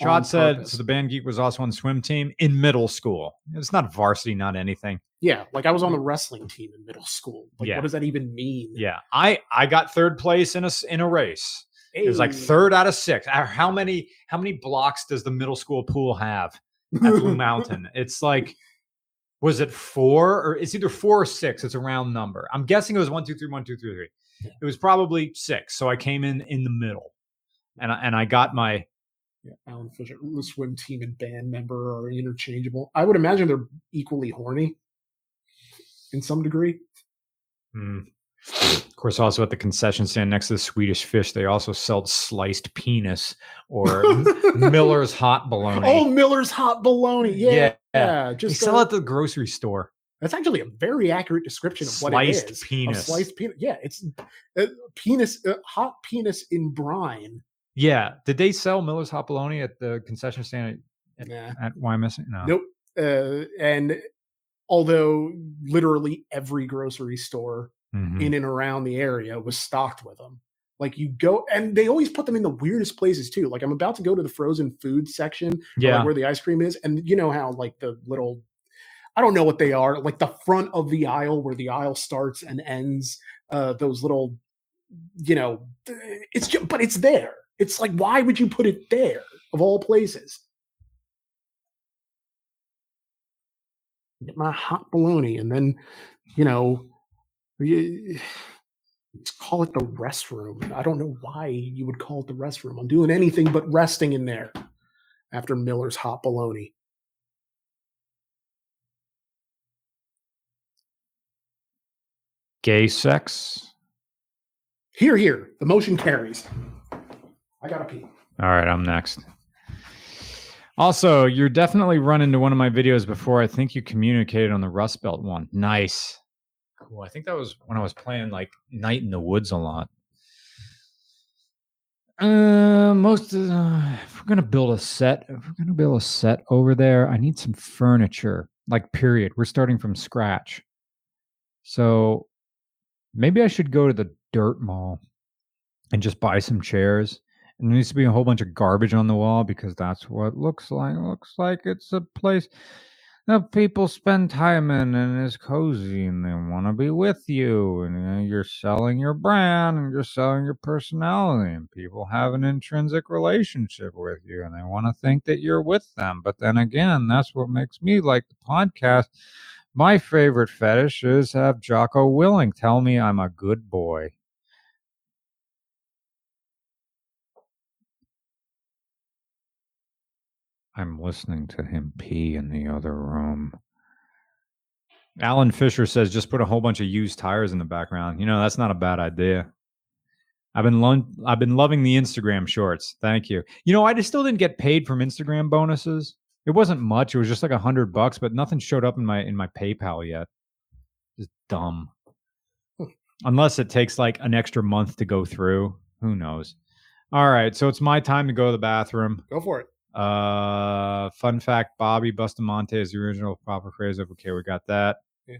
On Chad said purpose. so. The band geek was also on swim team in middle school. It's not varsity, not anything. "Yeah, like I was on the wrestling team in middle school. Like, Yeah. what does that even mean?" Yeah, I I got third place in a s- in a race. It was like third out of six. Uh, How many how many blocks does the middle school pool have at Blue Mountain? It's like was it four or it's either four or six? It's a round number. I'm guessing it was one, two, three, one, two, three, three. Yeah. It was probably six. So I came in in the middle, and I, and I got my Yeah, Alan Fisher, the swim team and band member are interchangeable. I would imagine they're equally horny in some degree. Mm. Of course, also at the concession stand next to the Swedish fish, they also sold sliced penis or Miller's hot bologna. Oh, Miller's hot bologna. Yeah, Yeah. yeah. they just sell uh, at the grocery store. That's actually a very accurate description of what Sliced it is. A penis. sliced penis. Yeah, it's uh, penis, uh, hot penis in brine. Yeah. Did they sell Miller's hot bologna at the concession stand at, Nah. at? No. Nope. Uh, and although literally every grocery store Mhm. in and around the area was stocked with them. Like you go, and they always put them in the weirdest places too. Like I'm about to go to the frozen food section, Yeah. like where the ice cream is, and you know how like the little, I don't know what they are, like the front of the aisle where the aisle starts and ends. Uh, those little, you know, it's just, but it's there. It's like, why would you put it there of all places? Get my hot bologna, and then, you know, you, let's call it the restroom. I don't know why you would call it the restroom. I'm doing anything but resting in there after Miller's hot bologna. Gay sex. Here, here. The motion carries. I gotta pee. All right, I'm next. Also, you're definitely run into one of my videos before. I think you communicated on the Rust Belt one. Nice. Cool. I think that was when I was playing like Night in the Woods a lot. Uh, most of the, if we're gonna build a set, if we're gonna build a set over there, I need some furniture. Like, period. We're starting from scratch. So maybe I should go to the dirt mall and just buy some chairs. And there needs to be a whole bunch of garbage on the wall because that's what looks like. Looks like it's a place that people spend time in and is cozy and they want to be with you. And you know, you're selling your brand and you're selling your personality. And people have an intrinsic relationship with you and they want to think that you're with them. But then again, that's what makes me like the podcast. My favorite fetish is have Jocko Willink tell me I'm a good boy. I'm listening to him pee in the other room. Alan Fisher says just put a whole bunch of used tires in the background. You know, that's not a bad idea. I've been lo- I've been loving the Instagram shorts. Thank you. You know, I just still didn't get paid from Instagram bonuses. It wasn't much. It was just like a hundred bucks, but nothing showed up in my in my PayPal yet. Just dumb. Unless it takes like an extra month to go through. Who knows? All right, so it's my time to go to the bathroom. Go for it. Uh, fun fact: Bobby Bustamante is the original proper phrase of okay. We got that. Yeah.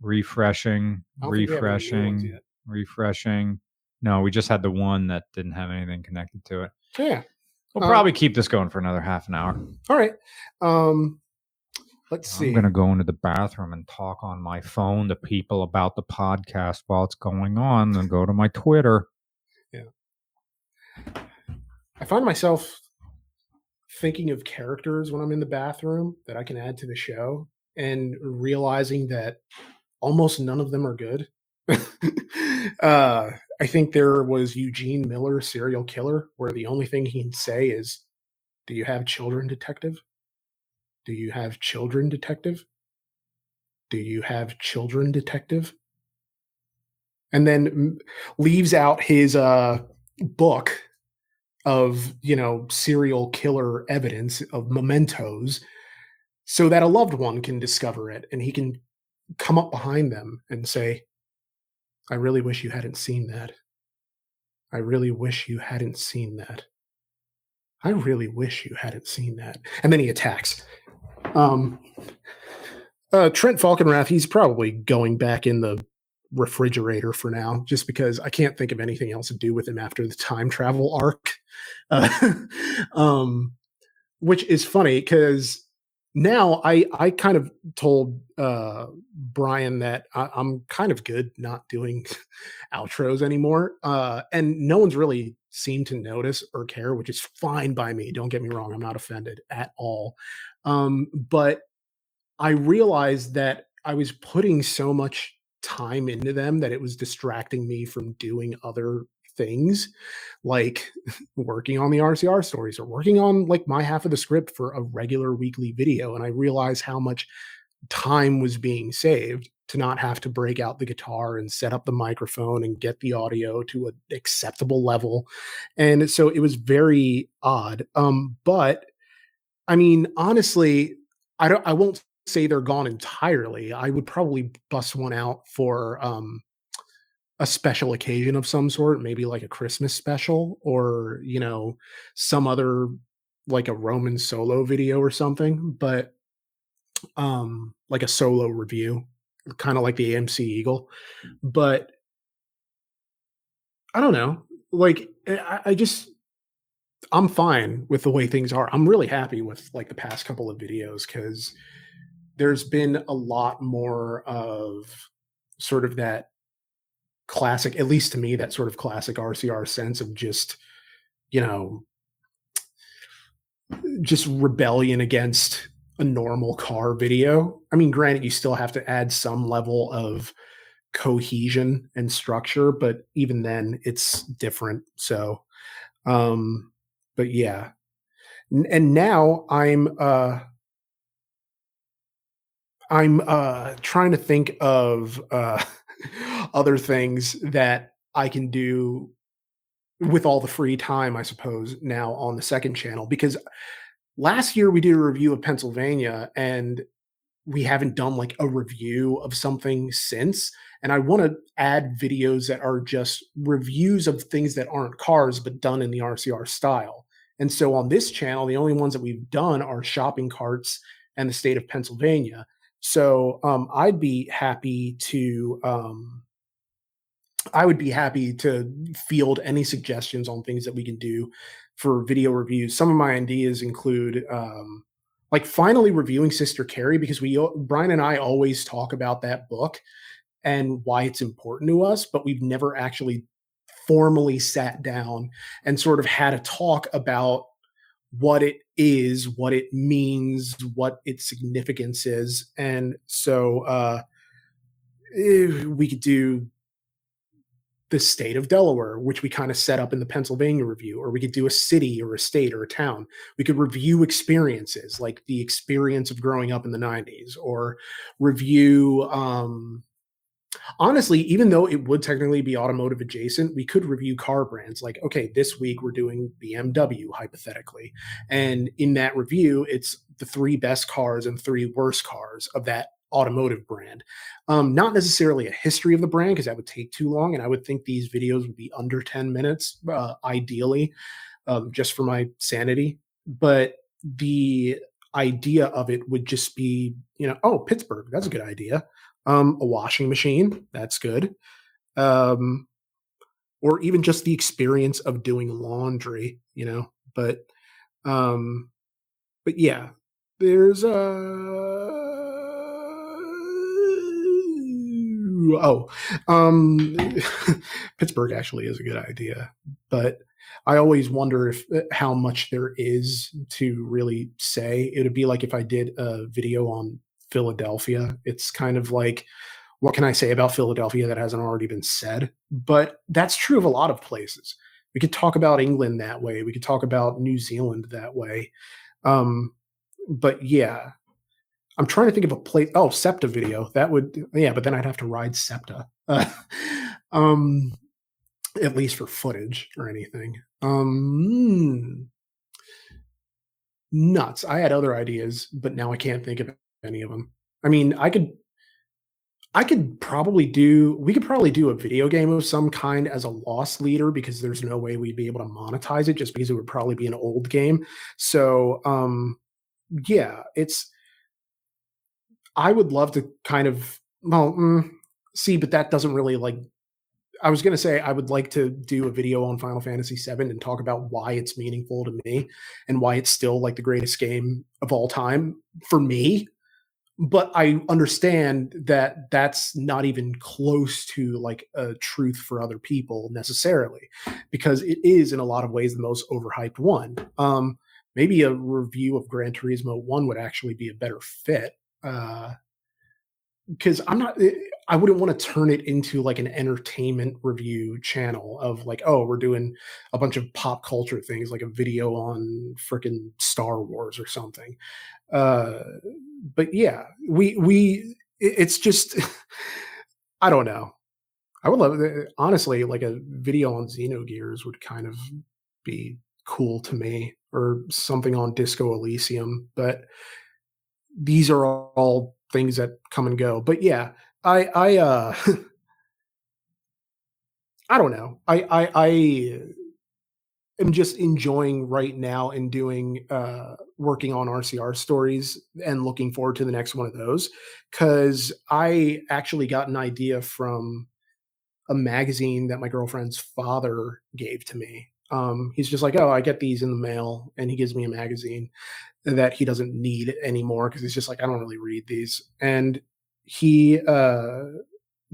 refreshing, refreshing, refreshing. No, we just had the one that didn't have anything connected to it. Yeah. We'll um, probably keep this going for another half an hour. All right. Um, let's see. I'm going to go into the bathroom and talk on my phone to people about the podcast while it's going on and go to my Twitter. Yeah. I find myself thinking of characters when I'm in the bathroom that I can add to the show and realizing that almost none of them are good. uh, I think there was Eugene Miller, serial killer, where the only thing he can say is, Do you have children, detective? Do you have children, detective? Do you have children, detective? And then leaves out his uh, book of, you know, serial killer evidence of mementos so that a loved one can discover it and he can come up behind them and say, I really wish you hadn't seen that. I really wish you hadn't seen that. I really wish you hadn't seen that. And then he attacks. Um, uh, Trent Falkenrath, he's probably going back in the refrigerator for now, just because I can't think of anything else to do with him after the time travel arc. Uh, um, which is funny because now I I kind of told uh, Brian that I, am kind of good not doing outros anymore, uh, and no one's really seemed to notice or care, which is fine by me. Don't get me wrong; I'm not offended at all. Um, but I realized that I was putting so much time into them that it was distracting me from doing other things like working on the RCR stories or working on like my half of the script for a regular weekly video. And I realized how much time was being saved to not have to break out the guitar and set up the microphone and get the audio to an acceptable level. And so it was very odd. Um, but I mean, honestly, I don't I won't say they're gone entirely. I would probably bust one out for um a special occasion of some sort, maybe like a Christmas special or, you know, some other like a Roman solo video or something, but um like a solo review, kind of like the AMC Eagle. But I don't know. Like eh, I, I just I'm fine with the way things are. I'm really happy with like the past couple of videos because there's been a lot more of sort of that classic, at least to me, that sort of classic RCR sense of just, you know, just rebellion against a normal car video. I mean, granted, you still have to add some level of cohesion and structure, but even then it's different. So, um, but yeah. And now I'm, uh, I'm uh trying to think of uh other things that I can do with all the free time, I suppose, now on the second channel. Because last year we did a review of Pennsylvania and we haven't done like a review of something since. And I want to add videos that are just reviews of things that aren't cars, but done in the RCR style. And so on this channel, the only ones that we've done are shopping carts and the state of Pennsylvania. So um, I'd be happy to um, I would be happy to field any suggestions on things that we can do for video reviews. Some of my ideas include um, like finally reviewing Sister Carrie because we Brian and I always talk about that book and why it's important to us, but we've never actually formally sat down and sort of had a talk about what it is, what it means, what its significance is. And so uh, eh, we could do the state of Delaware, which we kind of set up in the Pennsylvania review, or we could do a city or a state or a town. We could review experiences like the experience of growing up in the 90s, or review um, honestly, even though it would technically be automotive adjacent, we could review car brands. Like, okay, this week we're doing BMW hypothetically. And in that review, it's the three best cars and three worst cars of that automotive brand. Um, not necessarily a history of the brand because that would take too long. And I would think these videos would be under 10 minutes, uh, ideally, um, just for my sanity. But the idea of it would just be, you know, oh, Pittsburgh, that's a good idea Um, a washing machine, that's good. Um, or even just the experience of doing laundry, you know. But um but yeah, there's a oh, um Pittsburgh actually is a good idea, but I always wonder if uh, how much there is to really say. It would be like if I did a video on Philadelphia. It's kind of like what can I say about Philadelphia that hasn't already been said? But that's true of a lot of places. We could talk about England that way. We could talk about New Zealand that way. Um, but yeah, I'm trying to think of a place. Oh, SEPTA video. That would, yeah, but then I'd have to ride SEPTA. Uh, um, at least for footage or anything. Um, nuts. I had other ideas, but now I can't think of any of them. I mean, I could I could probably do we could probably do a video game of some kind as a loss leader because there's no way we'd be able to monetize it just because it would probably be an old game. So um yeah, it's I would love to kind of well mm, see, but that doesn't really like I was to say I would like to do a video on Final Fantasy VII and talk about why it's meaningful to me and why it's still like the greatest game of all time for me but I understand that that's not even close to like a truth for other people necessarily, because it is in a lot of ways the most overhyped one. Um, maybe a review of Gran Turismo One would actually be a better fit. because uh, I'm not, eh, I wouldn't want to turn it into like an entertainment review channel of like, oh, we're doing a bunch of pop culture things, like a video on freaking Star Wars or something. Uh, but yeah, we we it's just I don't know. I would love eh, honestly like a video on Xenogears would kind of be cool to me or something on Disco Elysium, but these are all things that come and go. But yeah, I I uh I don't know. I I I am just enjoying right now and doing uh working on RCR stories and looking forward to the next one of those cuz I actually got an idea from a magazine that my girlfriend's father gave to me. Um he's just like, "Oh, I get these in the mail." And he gives me a magazine that he doesn't need anymore cuz he's just like, "I don't really read these." And he uh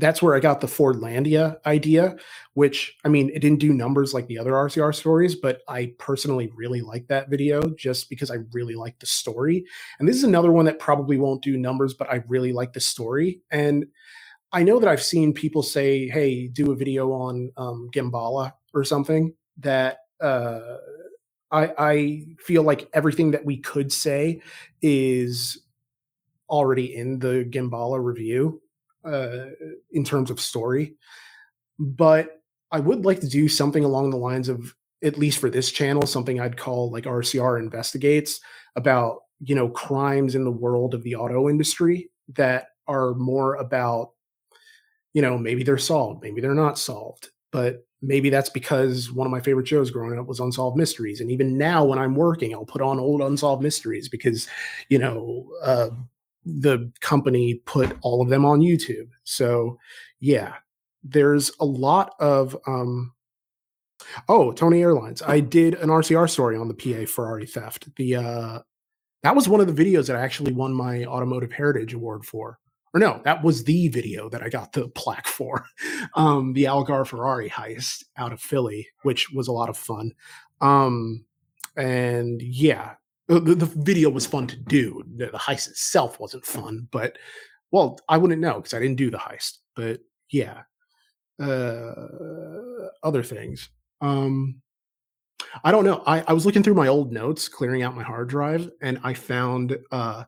that's where I got the Fordlandia idea, which I mean, it didn't do numbers like the other RCR stories, but I personally really like that video just because I really like the story. And this is another one that probably won't do numbers, but I really like the story. And I know that I've seen people say, hey, do a video on um, Gambala or something that uh, I, I feel like everything that we could say is already in the Gambala review uh, in terms of story. But I would like to do something along the lines of, at least for this channel, something I'd call like RCR investigates about, you know, crimes in the world of the auto industry that are more about, you know, maybe they're solved, maybe they're not solved. But maybe that's because one of my favorite shows growing up was Unsolved Mysteries. And even now, when I'm working, I'll put on old Unsolved Mysteries because, you know, uh, the company put all of them on YouTube. So yeah, there's a lot of um oh, Tony Airlines. I did an RCR story on the PA Ferrari theft. The uh that was one of the videos that I actually won my automotive heritage award for. Or no, that was the video that I got the plaque for. Um the Algar Ferrari heist out of Philly, which was a lot of fun. Um and yeah, the, the video was fun to do. The, the heist itself wasn't fun, but well, I wouldn't know because I didn't do the heist. But yeah, uh, other things. Um, I don't know. I, I was looking through my old notes, clearing out my hard drive, and I found uh,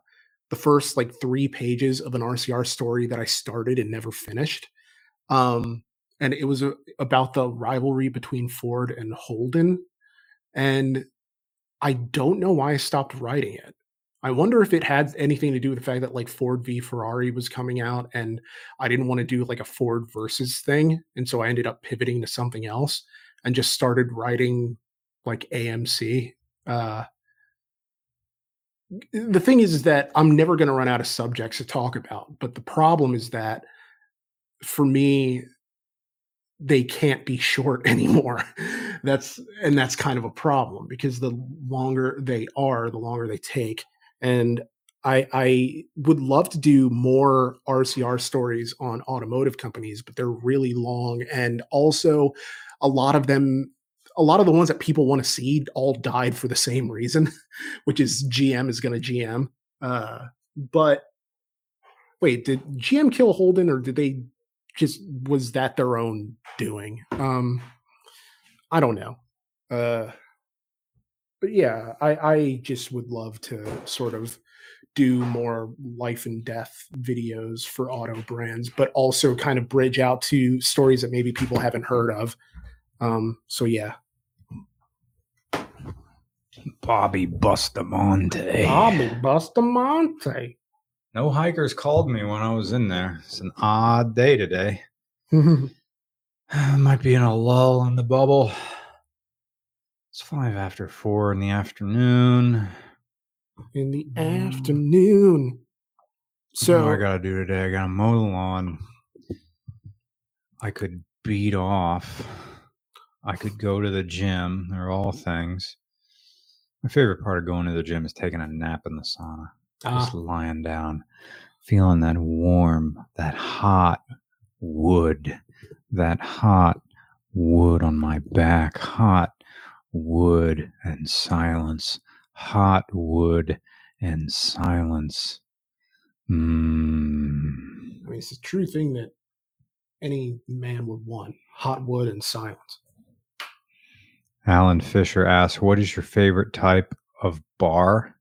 the first like three pages of an RCR story that I started and never finished. Um, and it was uh, about the rivalry between Ford and Holden. And I don't know why I stopped writing it. I wonder if it had anything to do with the fact that like Ford v Ferrari was coming out and I didn't want to do like a Ford versus thing. And so I ended up pivoting to something else and just started writing like AMC. Uh, the thing is, is that I'm never going to run out of subjects to talk about. But the problem is that for me, they can't be short anymore. that's and that's kind of a problem because the longer they are, the longer they take. And I I would love to do more RCR stories on automotive companies, but they're really long and also a lot of them a lot of the ones that people want to see all died for the same reason, which is GM is going to GM. Uh, but wait, did GM kill Holden or did they just was that their own doing? Um, I don't know. Uh, but yeah, I, I just would love to sort of do more life and death videos for auto brands, but also kind of bridge out to stories that maybe people haven't heard of. Um, so yeah. Bobby Bustamante. Bobby Bustamante. No hikers called me when I was in there. It's an odd day today. Might be in a lull in the bubble. It's five after four in the afternoon. in the mm. afternoon. So So I gotta do today. I gotta mow the lawn. I could beat off. I could go to the gym. They're all things. My favorite part of going to the gym is taking a nap in the sauna. Just Ah, lying down, feeling that warm, that hot wood, that hot wood on my back, hot wood and silence, hot wood and silence. Mm. I mean, it's a true thing that any man would want: hot wood and silence. Alan Fisher asks, What is your favorite type of bar?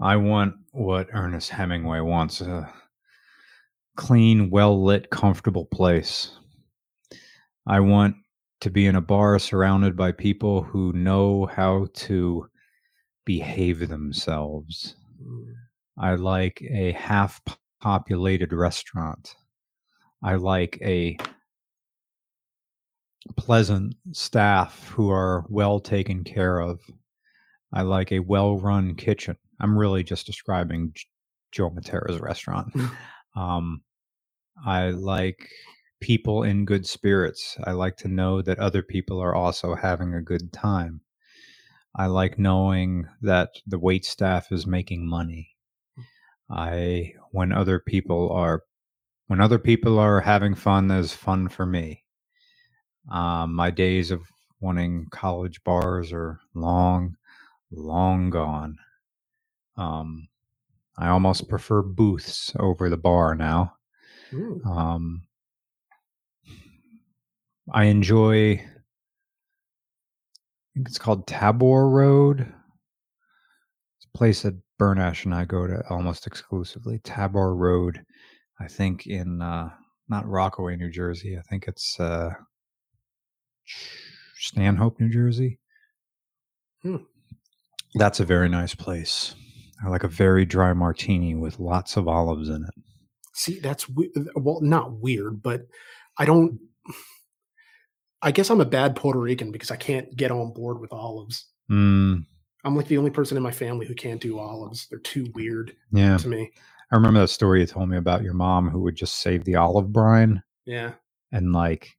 I want what Ernest Hemingway wants a clean, well lit, comfortable place. I want to be in a bar surrounded by people who know how to behave themselves. I like a half populated restaurant. I like a pleasant staff who are well taken care of. I like a well run kitchen. I'm really just describing Joe Matera's restaurant. um, I like people in good spirits. I like to know that other people are also having a good time. I like knowing that the wait staff is making money. I when other people are when other people are having fun, there's fun for me. Um, my days of wanting college bars are long, long gone. Um, I almost prefer booths over the bar now. Um, I enjoy. I think it's called Tabor Road. It's a place that Burnash and I go to almost exclusively. Tabor Road, I think in uh, not Rockaway, New Jersey. I think it's uh, Stanhope, New Jersey. Hmm. That's a very nice place. I like a very dry martini with lots of olives in it. See, that's we- well, not weird, but I don't. I guess I'm a bad Puerto Rican because I can't get on board with olives. Mm, I'm like the only person in my family who can't do olives. They're too weird yeah. to me. I remember that story you told me about your mom who would just save the olive brine Yeah. and like,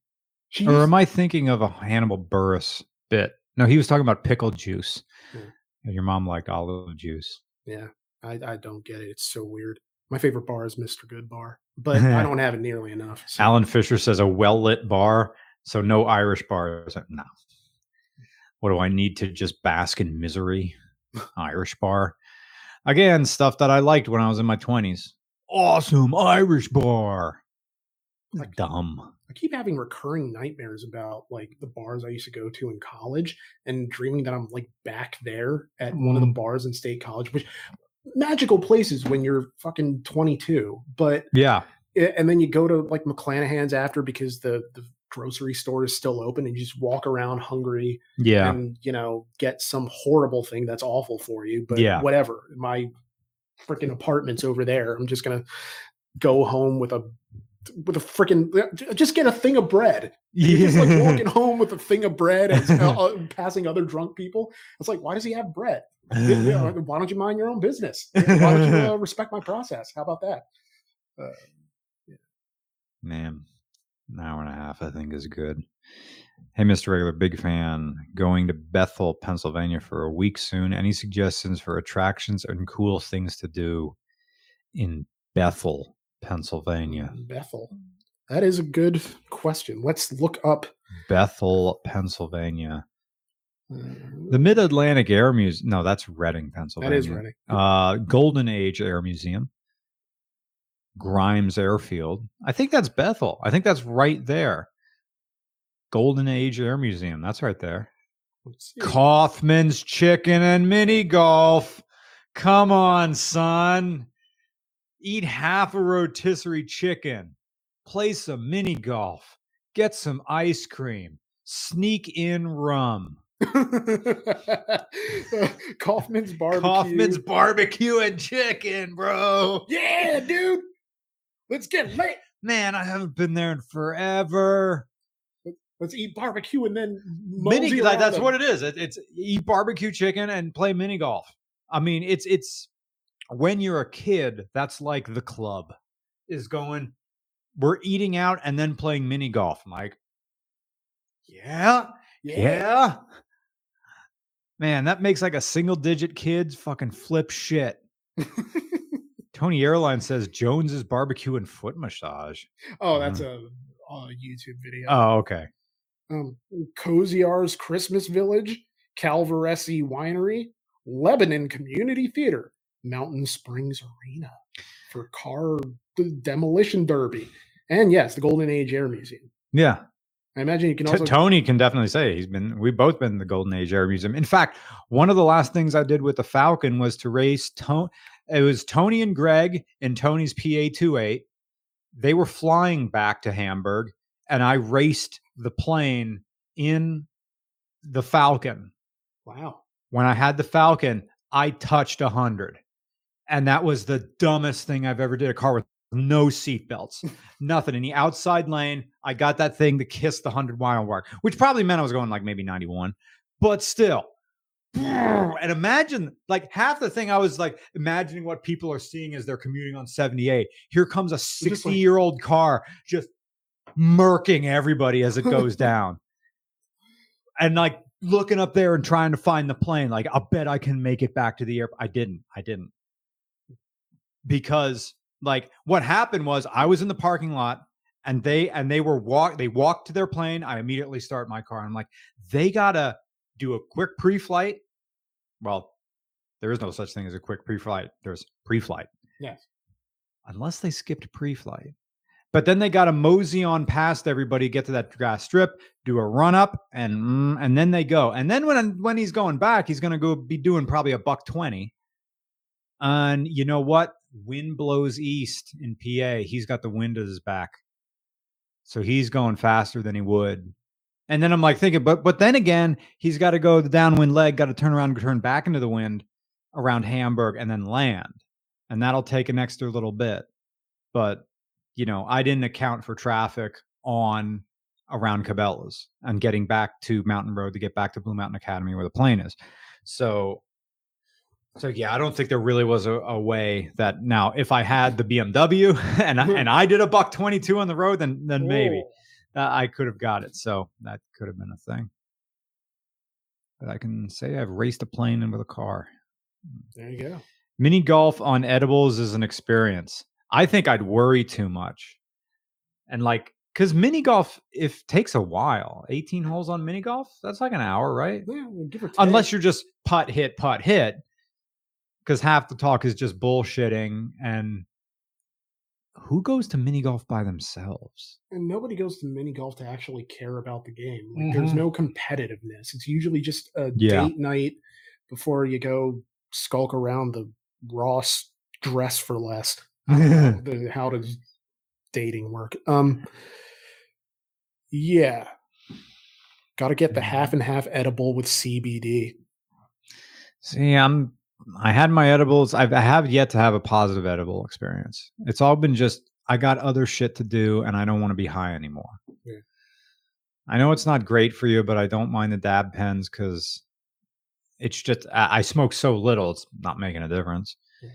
She or am I thinking of a Hannibal Buress bit? No, he was talking about pickle juice. Yeah. And your mom liked olive juice. Yeah. I, I don't get it. It's so weird. My favorite bar is Mr. Good Bar, but I don't have it nearly enough. so- Alan Fisher says a well lit bar, so no Irish bars. No. What do I need to just bask in misery? Irish bar. Again, stuff that I liked when I was in my 20s. Awesome Irish bar. Like- Dumb. Keep having recurring nightmares about like the bars I used to go to in college and dreaming that I'm like back there at one of the Mm. bars in state college, which magical places when you're fucking 22. But Yeah. and then you go to like McLanahan's after because the the grocery store is still open and you just walk around hungry Yeah. and you know get some horrible thing that's awful for you. But Yeah. whatever. My freaking apartment's over there. I'm just gonna go home with a with a freaking just get a thing of bread. You're just like walking home with a thing of bread and uh, uh, passing other drunk people. It's like, why does he have bread? Why don't you mind your own business? Why don't you uh, respect my process? How about that? Uh, Man, an hour and a half, I think, is good. Hey, Mr. Regular, big fan. Going to Bethel, Pennsylvania for a week soon. Any suggestions for attractions and cool things to do in Bethel, Pennsylvania? Bethel. That is a good question. Let's look up. Bethel, Pennsylvania. uh, The Mid Atlantic Air Museum. No, that's Reading, Pennsylvania. is Reading. Uh, Golden Age Air Museum. Grimes Airfield. I think that's Bethel. I think that's right there. Golden Age Air Museum. That's right there. Kaufman's Chicken and Mini Golf. Come on, son. Eat half a rotisserie chicken. Play some mini golf. Get some ice cream. Sneak in rum. Kaufman's barbecue. Kaufman's barbecue and chicken, bro. Yeah, dude. Let's get lit. Man, I haven't been there in forever. Let's eat barbecue and then Mini, like, that's them. what it is. It, it's eat barbecue chicken and play mini golf. I mean, it's it's when you're a kid, that's like the club is going. We're eating out and then playing mini golf. I'm like, yeah, yeah. Man, that makes like a single digit kids fucking flip shit. Tony Airline says Jones's barbecue and foot massage. oh, that's a, a YouTube video. Oh, okay. um, Koziar's Christmas Village, Calvaresi Winery, Lebanon Community Theater, Mountain Springs Arena for car demolition derby, and yes, the Golden Age Air Museum. Yeah. I imagine you can also Tony can definitely say he's been. We've both been in the Golden Age Air Museum. In fact, one of the last things I did with the Falcon was to race. Tony. It was Tony and Greg in Tony's PA 28. They were flying back to Hamburg, and I raced the plane in the Falcon. wow. When I had the Falcon, I touched a hundred, and that was the dumbest thing I've ever did. A car with no seatbelts, nothing in the outside lane. I got that thing to kiss the hundred mile mark, which probably meant I was going like maybe ninety one, but still. And imagine like half the thing I was like imagining what people are seeing as they're commuting on 78. Here comes a 60 year old car just murking everybody as it goes down. And like looking up there and trying to find the plane. Like, I'll bet I can make it back to the airport. I didn't. I didn't. Because like what happened was I was in the parking lot and they and they were walk they walked to their plane. I immediately start my car. I'm like, they gotta do a quick pre-flight. Well, there is no such thing as a quick pre-flight. There's pre-flight. Yes. Unless they skipped pre-flight. But then they got to mosey on past everybody, get to that grass strip, do a run up, and mm, and then they go. And then when when he's going back, he's going to go be doing probably a buck twenty. And you know what? Wind blows east in PA. He's got the wind at his back, so he's going faster than he would. And then I'm like thinking, but but then again, he's got to go the downwind leg, got to turn around, turn back into the wind around Hamburg, and then land, and that'll take an extra little bit. But you know, I didn't account for traffic on around Cabela's and getting back to Mountain Road to get back to Blue Mountain Academy where the plane is. So, so yeah, I don't think there really was a, a way that now if I had the BMW and I, and I did a buck twenty two on the road, then then maybe Oh, uh, I could have got it. So that could have been a thing. But I can say I've raced a plane in with a car. there you go. Mini golf on edibles is an experience. I think I'd worry too much. And like, because mini golf, if takes a while, 18 holes on mini golf, that's like an hour, right? Yeah, give or take. Unless you're just putt, hit, putt, hit. Because half the talk is just bullshitting. And who goes to mini golf by themselves? and nobody goes to mini golf to actually care about the game. Like, There's Mhm. no competitiveness. It's usually just a Yeah. date night before you go skulk around the Ross dress for less. the, how does dating work? Um, yeah, got to get the half and half edible with CBD. See, I'm. I had my edibles. I've, I have yet to have a positive edible experience. It's all been just I got other shit to do, and I don't want to be high anymore. Yeah. I know it's not great for you, but I don't mind the dab pens because It's just I, I smoke so little; it's not making a difference. Yeah.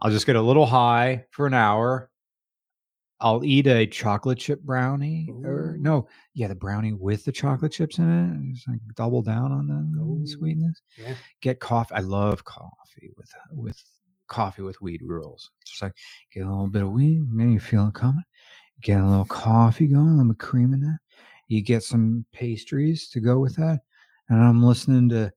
I'll just get a little high for an hour. I'll eat a chocolate chip brownie, or no, yeah, the brownie with the chocolate chips in it. Just like double down on the Ooh. sweetness. Yeah. Get coffee. I love coffee with with coffee with weed rules. Just like get a little bit of weed, maybe you feel it coming. Get a little coffee going, a little cream in that. You get some pastries to go with that, and I'm listening to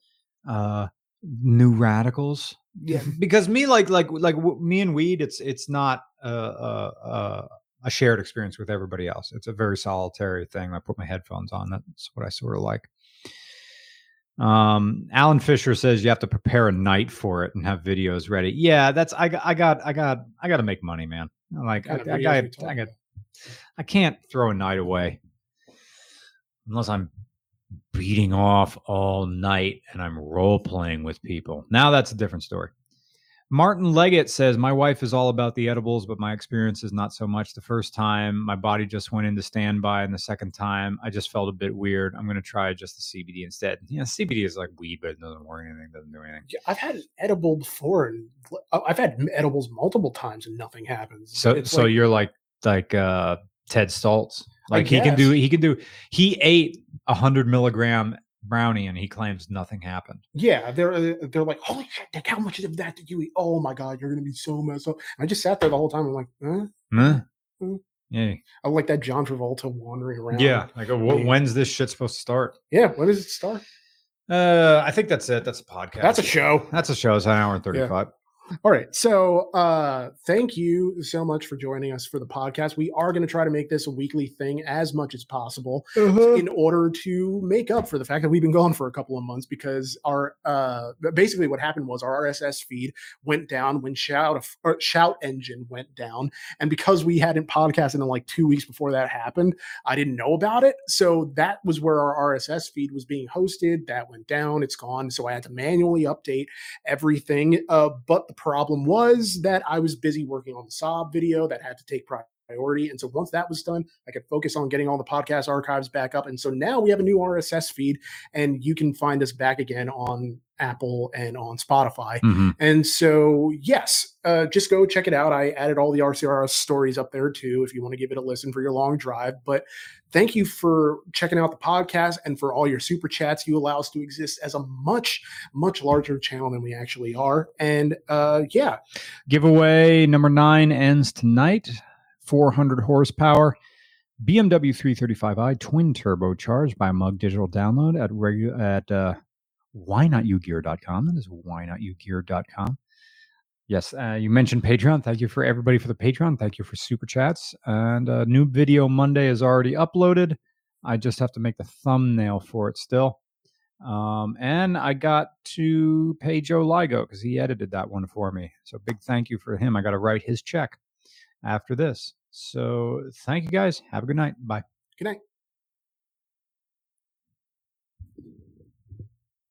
uh New Radicals. Yeah, because me like like like w- me and weed, it's it's not uh, uh, uh, a shared experience with everybody else. It's a very solitary thing. I put my headphones on. That's what I sort of like. Um, Alan Fisher says you have to prepare a night for it and have videos ready. Yeah, that's I got I got I got I got to make money, man. Like I, I got I got. I can't throw a night away unless I'm beating off all night and I'm role playing with people. Now that's a different story. Martin Leggett says, My wife is all about the edibles, but my experience is not so much. The first time, my body just went into standby, and the second time, I just felt a bit weird. I'm going to try just the CBD instead. Yeah, CBD is like weed, but it doesn't work anything, doesn't do anything. Yeah, I've had an edible before, and uh, I've had edibles multiple times, and nothing happens. So, It's so like- you're like like uh Ted Stoltz. Like he can do, he can do. He ate a hundred milligram brownie, and he claims nothing happened. Yeah, they're uh, they're like, holy shit, Dick, how much of that did you eat? Oh my god, you're gonna be so messed up. And I just sat there the whole time. I'm like, huh? Huh? Mm. Yeah, I like that John Travolta wandering around. yeah. Like, uh, wh- when's this shit supposed to start? yeah. When does it start? Uh, I think that's it. That's a podcast. That's a show. That's a show. It's an hour and thirty-five. All right. So uh thank you so much for joining us for the podcast. We are going to try to make this a weekly thing as much as possible in order to make up for the fact that we've been gone for a couple of months because our uh basically what happened was our RSS feed went down when shout shout engine went down and because we hadn't podcasted in like 2 weeks before that happened I didn't know about it so that was where our RSS feed was being hosted that went down it's gone so I had to manually update everything. Uh, but the problem was that I was busy working on the Saab video that had to take priority. And so once that was done, I could focus on getting all the podcast archives back up. And so now we have a new RSS feed, and you can find us back again on Apple and on Spotify. Mhm. And so, yes, uh, just go check it out. I added all the RCRS stories up there too, if you want to give it a listen for your long drive. But thank you for checking out the podcast and for all your super chats. You allow us to exist as a much, much larger channel than we actually are. And uh, yeah, Giveaway number nine ends tonight. 400 horsepower. BMW 335i twin turbocharged by Mug Digital Download at regu- at uh, whynotyogear.com. That is whynotyogear.com. Yes, uh, you mentioned Patreon. Thank you for everybody for the Patreon. Thank you for super chats. And uh, new video Monday is already uploaded. I just have to make the thumbnail for it still. Um, and I got to pay Joe Ligo because he edited that one for me. So big thank you for him. I got to write his check after this. So thank you guys. Have a good night. Bye. good night.